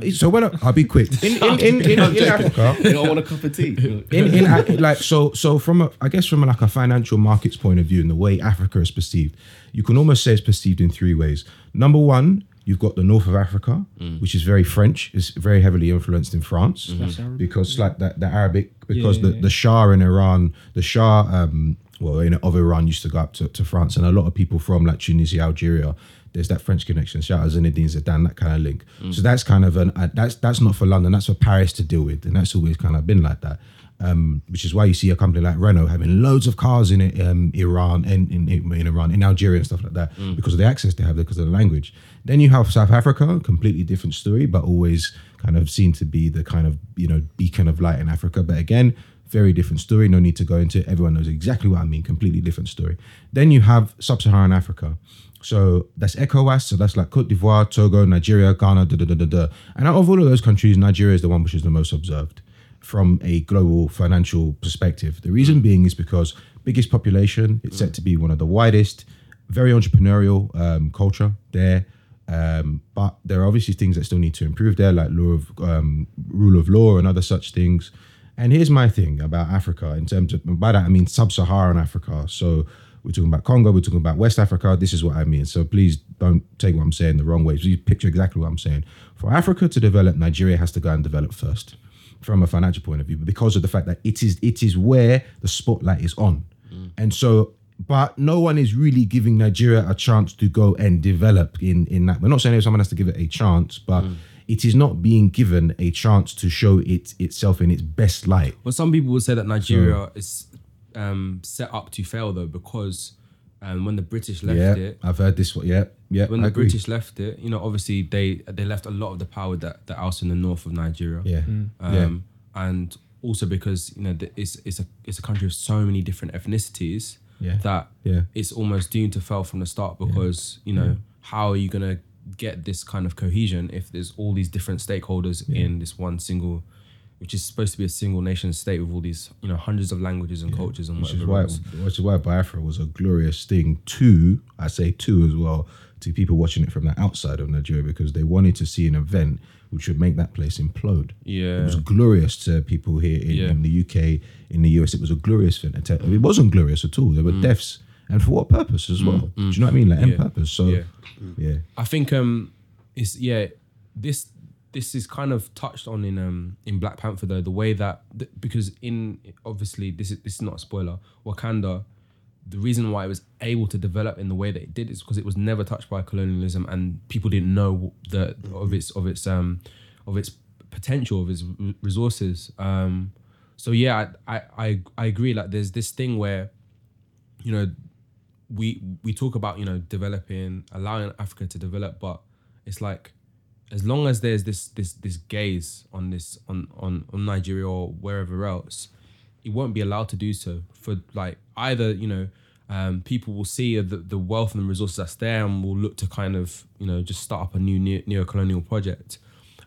man. So when I, I'll be quick. In in in, in, in, <laughs> Africa, You don't want a cup of tea. in, in Af- like so so from a I guess from a, like a financial markets point of view and the way Africa is perceived, you can almost say it's perceived in three ways. Number one, you've got the north of Africa, which is very French, is very heavily influenced in France Slash Arabic. because like that the Arabic because Yeah, the, yeah, the Shah in Iran, the Shah um well in, of Iran used to go up to, to France and a lot of people from like Tunisia, Algeria. There's that French connection. Shout out Zinedine Zidane, that kind of link. So that's kind of an uh, that's that's not for London. That's for Paris to deal with, and that's always kind of been like that. Um, which is why you see a company like Renault having loads of cars in it, um, Iran and in, in, in Iran, in Algeria and stuff like that, because of the access they have, because of the language. Then you have South Africa, completely different story, but always kind of seen to be the kind of you know beacon of light in Africa. But again, very different story. No need to go into it. Everyone knows exactly what I mean. Completely different story. Then you have Sub-Saharan Africa. So that's ECOWAS. So that's like Cote d'Ivoire, Togo, Nigeria, Ghana, da da da da da. And out of all of those countries, Nigeria is the one which is the most observed from a global financial perspective. The reason being is because biggest population. It's set to be one of the widest, very entrepreneurial um, culture there. Um, but there are obviously things that still need to improve there, like law of um, rule of law and other such things. And here's my thing about Africa in terms of by that I mean sub-Saharan Africa. So we're talking about Congo, we're talking about West Africa. This is what I mean. So please don't take what I'm saying the wrong way. Please picture exactly what I'm saying. For Africa to develop, Nigeria has to go and develop first from a financial point of view, but because of the fact that it is it is where the spotlight is on. Mm. And so but no one is really giving Nigeria a chance to go and develop in in that. We're not saying someone has to give it a chance, but mm. it is not being given a chance to show it itself in its best light. Well, some people would say that Nigeria is um, set up to fail though because um, when the British left yeah, it, I've heard this one. Yeah, yeah. when I the agree. British left it, you know, obviously they they left a lot of the power that that also in the north of Nigeria. Yeah, Um, and also because you know the- it's it's a it's a country of so many different ethnicities Yeah. that Yeah. it's almost doomed to fail from the start because you know how are you gonna get this kind of cohesion if there's all these different stakeholders in this one single which is supposed to be a single nation state with all these you know hundreds of languages and cultures and which is why which is why Biafra was a glorious thing to I say to as well to people watching it from the outside of Nigeria because they wanted to see an event which would make that place implode. Yeah. it was glorious to people here in, Yeah. in the UK, in the US. It was a glorious tell- It wasn't glorious at all. There were deaths, and for what purpose as well? Do you know what I mean? Like, end Mm. Purpose. So, Yeah. yeah, I think um it's yeah this this is kind of touched on in um in Black Panther though the way that th- because in obviously this is this is not a spoiler Wakanda the reason why it was able to develop in the way that it did is because it was never touched by colonialism and people didn't know the of its of its um of its potential of its resources. Um so yeah I I I, I agree. Like there's this thing where you know we we talk about you know developing allowing africa to develop but it's like as long as there's this this this gaze on this on on on nigeria or wherever else it won't be allowed to do so for like either you know um, people will see the, the wealth and the resources that's there and will look to kind of you know just start up a new neo- neo-colonial project.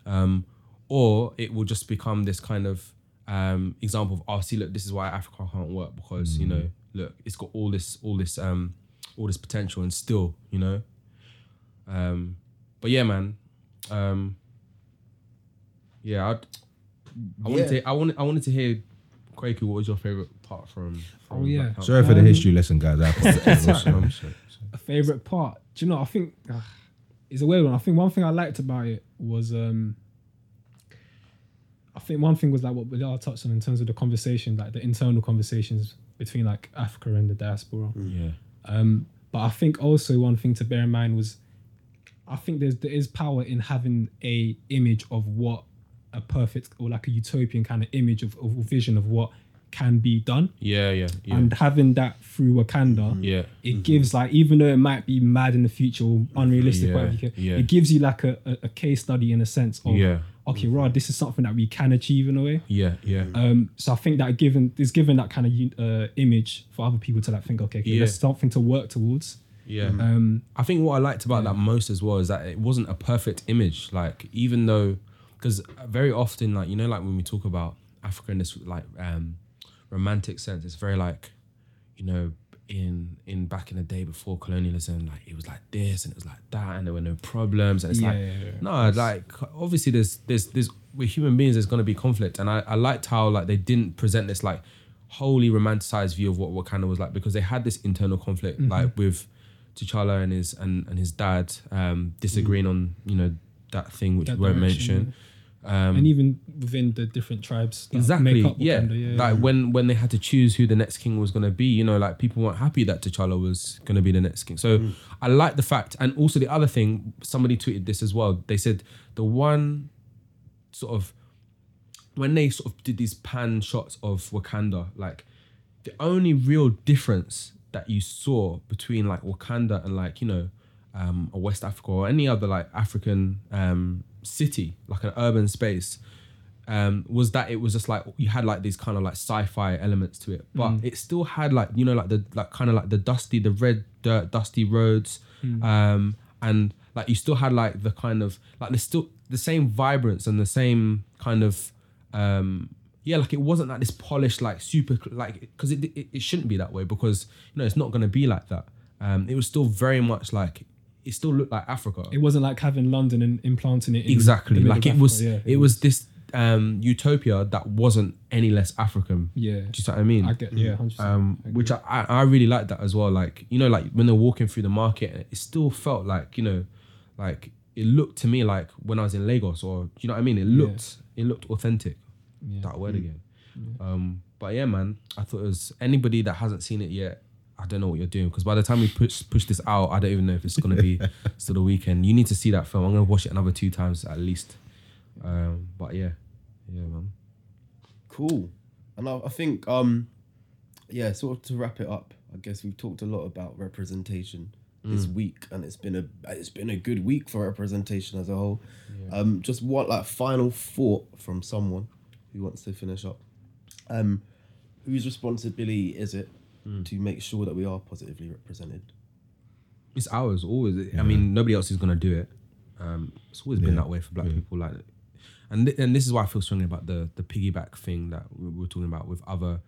Um, or it will just become this kind of um, example of oh see look this is why Africa can't work because you know look it's got all this all this um, all this potential and still you know? Um, but yeah man um, yeah I'd, I wanted Yeah. to I wanted I wanted to hear Kweku what was your favorite part from, from Oh, yeah. Black Panther? sorry for the Um, history lesson, guys. I apologize. <laughs> So- a favorite part. Do you know? I think uh, it's a weird one. I think one thing I liked about it was, um I think one thing was like what Bilal touched on in terms of the conversation, like the internal conversations between like Africa and the diaspora. yeah Um, but I think also one thing to bear in mind was, I think there's there is power in having a image of what a perfect or like a utopian kind of image of, of vision of what can be done, yeah yeah yeah and having that through Wakanda, yeah it gives like even though it might be mad in the future or unrealistic, Yeah, whatever you can, yeah. it gives you like a, a, a case study in a sense of Yeah. okay, right, this is something that we can achieve in a way. yeah yeah Um, so I think that given is given that kind of uh, image for other people to like think, okay, okay Yeah. that's something to work towards. Yeah Um, I think what I liked about that most as well is that it wasn't a perfect image. Like even though, because very often, like you know, like when we talk about Africa in this like um, romantic sense, it's very like, you know, in in back in the day before colonialism, like it was like this and it was like that, and there were no problems, and it's Yeah, like yeah, yeah. no, like obviously there's there's there's we're human beings. There's gonna be conflict, and I I liked how like they didn't present this like wholly romanticized view of what Wakanda was like because they had this internal conflict Mm-hmm. like with T'Challa and his and, and his dad um, disagreeing on you know that thing which Mm. That we won't mention. Um, and even within the different tribes that exactly, make up yeah. Wakanda, Like when when they had to choose who the next king was gonna be, you know, like people weren't happy that T'Challa was gonna be the next king. So Mm. I like the fact, and also the other thing, somebody tweeted this as well. They said the one sort of when they sort of did these pan shots of Wakanda, like the only real difference that you saw between like Wakanda and like you know um, a West Africa or any other like African um, city, like an urban space, um, was that it was just like you had like these kind of like sci-fi elements to it, but it still had like you know like the like kind of like the dusty, the red dirt, dusty roads, um, and like you still had like the kind of like there's still the same vibrance and the same kind of um yeah like it wasn't like this polished like super like because it, it it shouldn't be that way because you know it's not going to be like that um it was still very much like it still looked like africa it wasn't like having London and implanting it in exactly like it was yeah, it was this um utopia that wasn't any less african yeah. do you see what i mean I get yeah, 100%. um, which I, I I really like that as well. Like you know, like when they're walking through the market, it still felt like you know, like it looked to me like when I was in Lagos, or do you know what I mean? It looked it looked authentic. Yeah. That word again. Um, but yeah, man, I thought it was anybody that hasn't seen it yet. I don't know what you're doing because by the time we push push this out, I don't even know if it's gonna be <laughs> still the weekend. You need to see that film. I'm gonna watch it another two times at least. Um, but yeah, yeah, man. Cool. And I, I think, um, yeah, sort of to wrap it up, I guess we've talked a lot about representation this week, and it's been a it's been a good week for representation as a whole. Um, just what like final thought from someone who wants to finish up. Um, whose responsibility is it to make sure that we are positively represented? It's ours always. I mean, nobody else is gonna do it. Um, it's always been Yeah. that way for black Yeah. people. Like, and th- and this is why I feel strongly about the the piggyback thing that we were talking about with other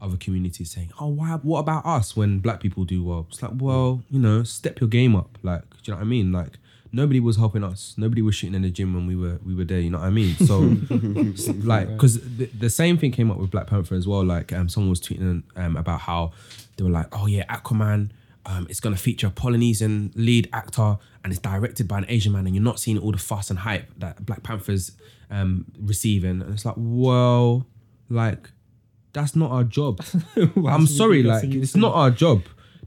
other communities saying, "Oh, why? What about us when black people do well?" It's like, well, you know, step your game up. Like, do you know what I mean? Like, nobody was helping us. Nobody was shooting in the gym when we were we were there. You know what I mean? So, <laughs> like, because the, the same thing came up with Black Panther as well. Like, um, someone was tweeting um about how they were like, "Oh yeah, Aquaman." Um, it's gonna feature a Polynesian lead actor and it's directed by an Asian man, and you're not seeing all the fuss and hype that Black Panther's um, receiving. And it's like, well, like that's not our job. <laughs> I'm sorry, like it's not our job.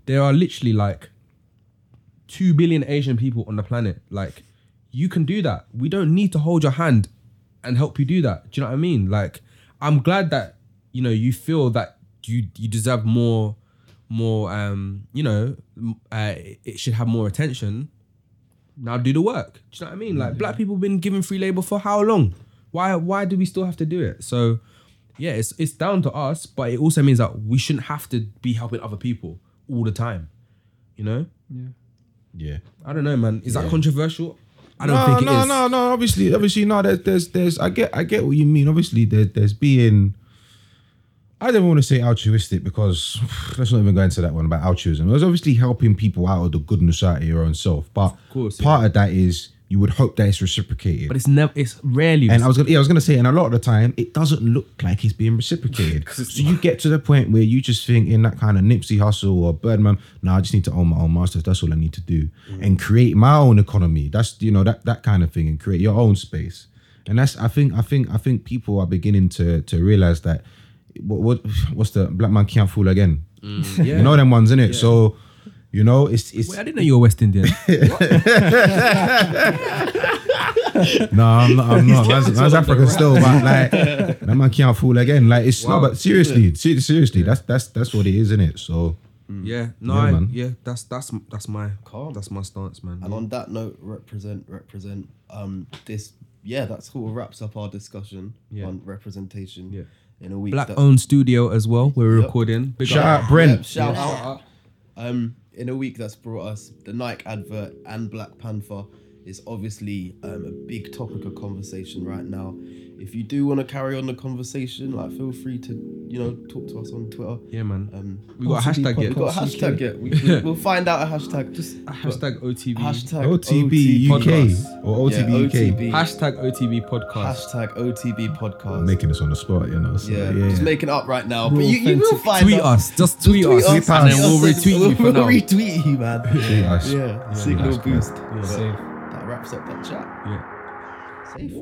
There are literally like two billion Asian people on the planet. Like you can do that. We don't need to hold your hand and help you do that. Do you know what I mean? Like I'm glad that you know you feel that you you deserve more more um you know uh, it should have more attention now do the work do you know what i mean like black people been given free labor for how long why why do we still have to do it so yeah it's it's down to us but it also means that we shouldn't have to be helping other people all the time you know Yeah. I don't know man is that Yeah. controversial i don't no, think it is. no, no, no. Obviously, obviously, no. There's, there's, there's. I get, I get what you mean. Obviously, there, there's being. I don't want to say altruistic because <sighs> let's not even go into that one about altruism. There's obviously helping people out of the goodness out of your own self, but course, part of that is you would hope that it's reciprocated. but it's never it's rarely And I was gonna, yeah, I was gonna say, and a lot of the time, it doesn't look like it's being reciprocated. <laughs> so you get to the point where you just think in that kind of Nipsey Hussle or Birdman, no, I just need to own my own masters. That's all I need to do, mm. and create my own economy. That's you know that that kind of thing, and create your own space. And that's I think I think I think people are beginning to to realize that what, what what's the black man can't fool again. Mm. <laughs> yeah. You know them ones in it. So you know it's it's Wait, i didn't know you were west indian <laughs> No, I'm not. I'm not. Man's, man's African still, but like that man can't fool again. Like it's no, but seriously, se- seriously, that's that's that's what it is, isn't it? So yeah no Yeah, I, man. yeah that's that's that's my Calm. that's my stance man And on that note, represent, represent. Um, this yeah, that sort of wraps up our discussion Yeah. on representation. Yeah. in a week. black owned studio as well we're Yep. recording Big shout up. out Brent. Yeah, shout out. Um, in a week that's brought us the Nike advert and Black Panther is obviously um, a big topic of conversation right now. If you do want to carry on the conversation, like feel free to you know talk to us on Twitter. yeah man Um, we got a hashtag yet we got a hashtag yet. We, we, we'll find out a hashtag. Just hashtag OTB. hashtag OTB UK podcast. or Yeah, OTB UK. OTB. hashtag OTB podcast Hashtag OTB podcast. Making us on the spot, you know. So, yeah, yeah, just making it up right now. Raw But you, you will find tweet out. us just tweet, Tweet us, us, and then we'll us, retweet you for we'll now retweet you, man. <laughs> Tweet us. Yeah, signal that's boost. Yeah. But Safe. That wraps up that chat. yeah Safe.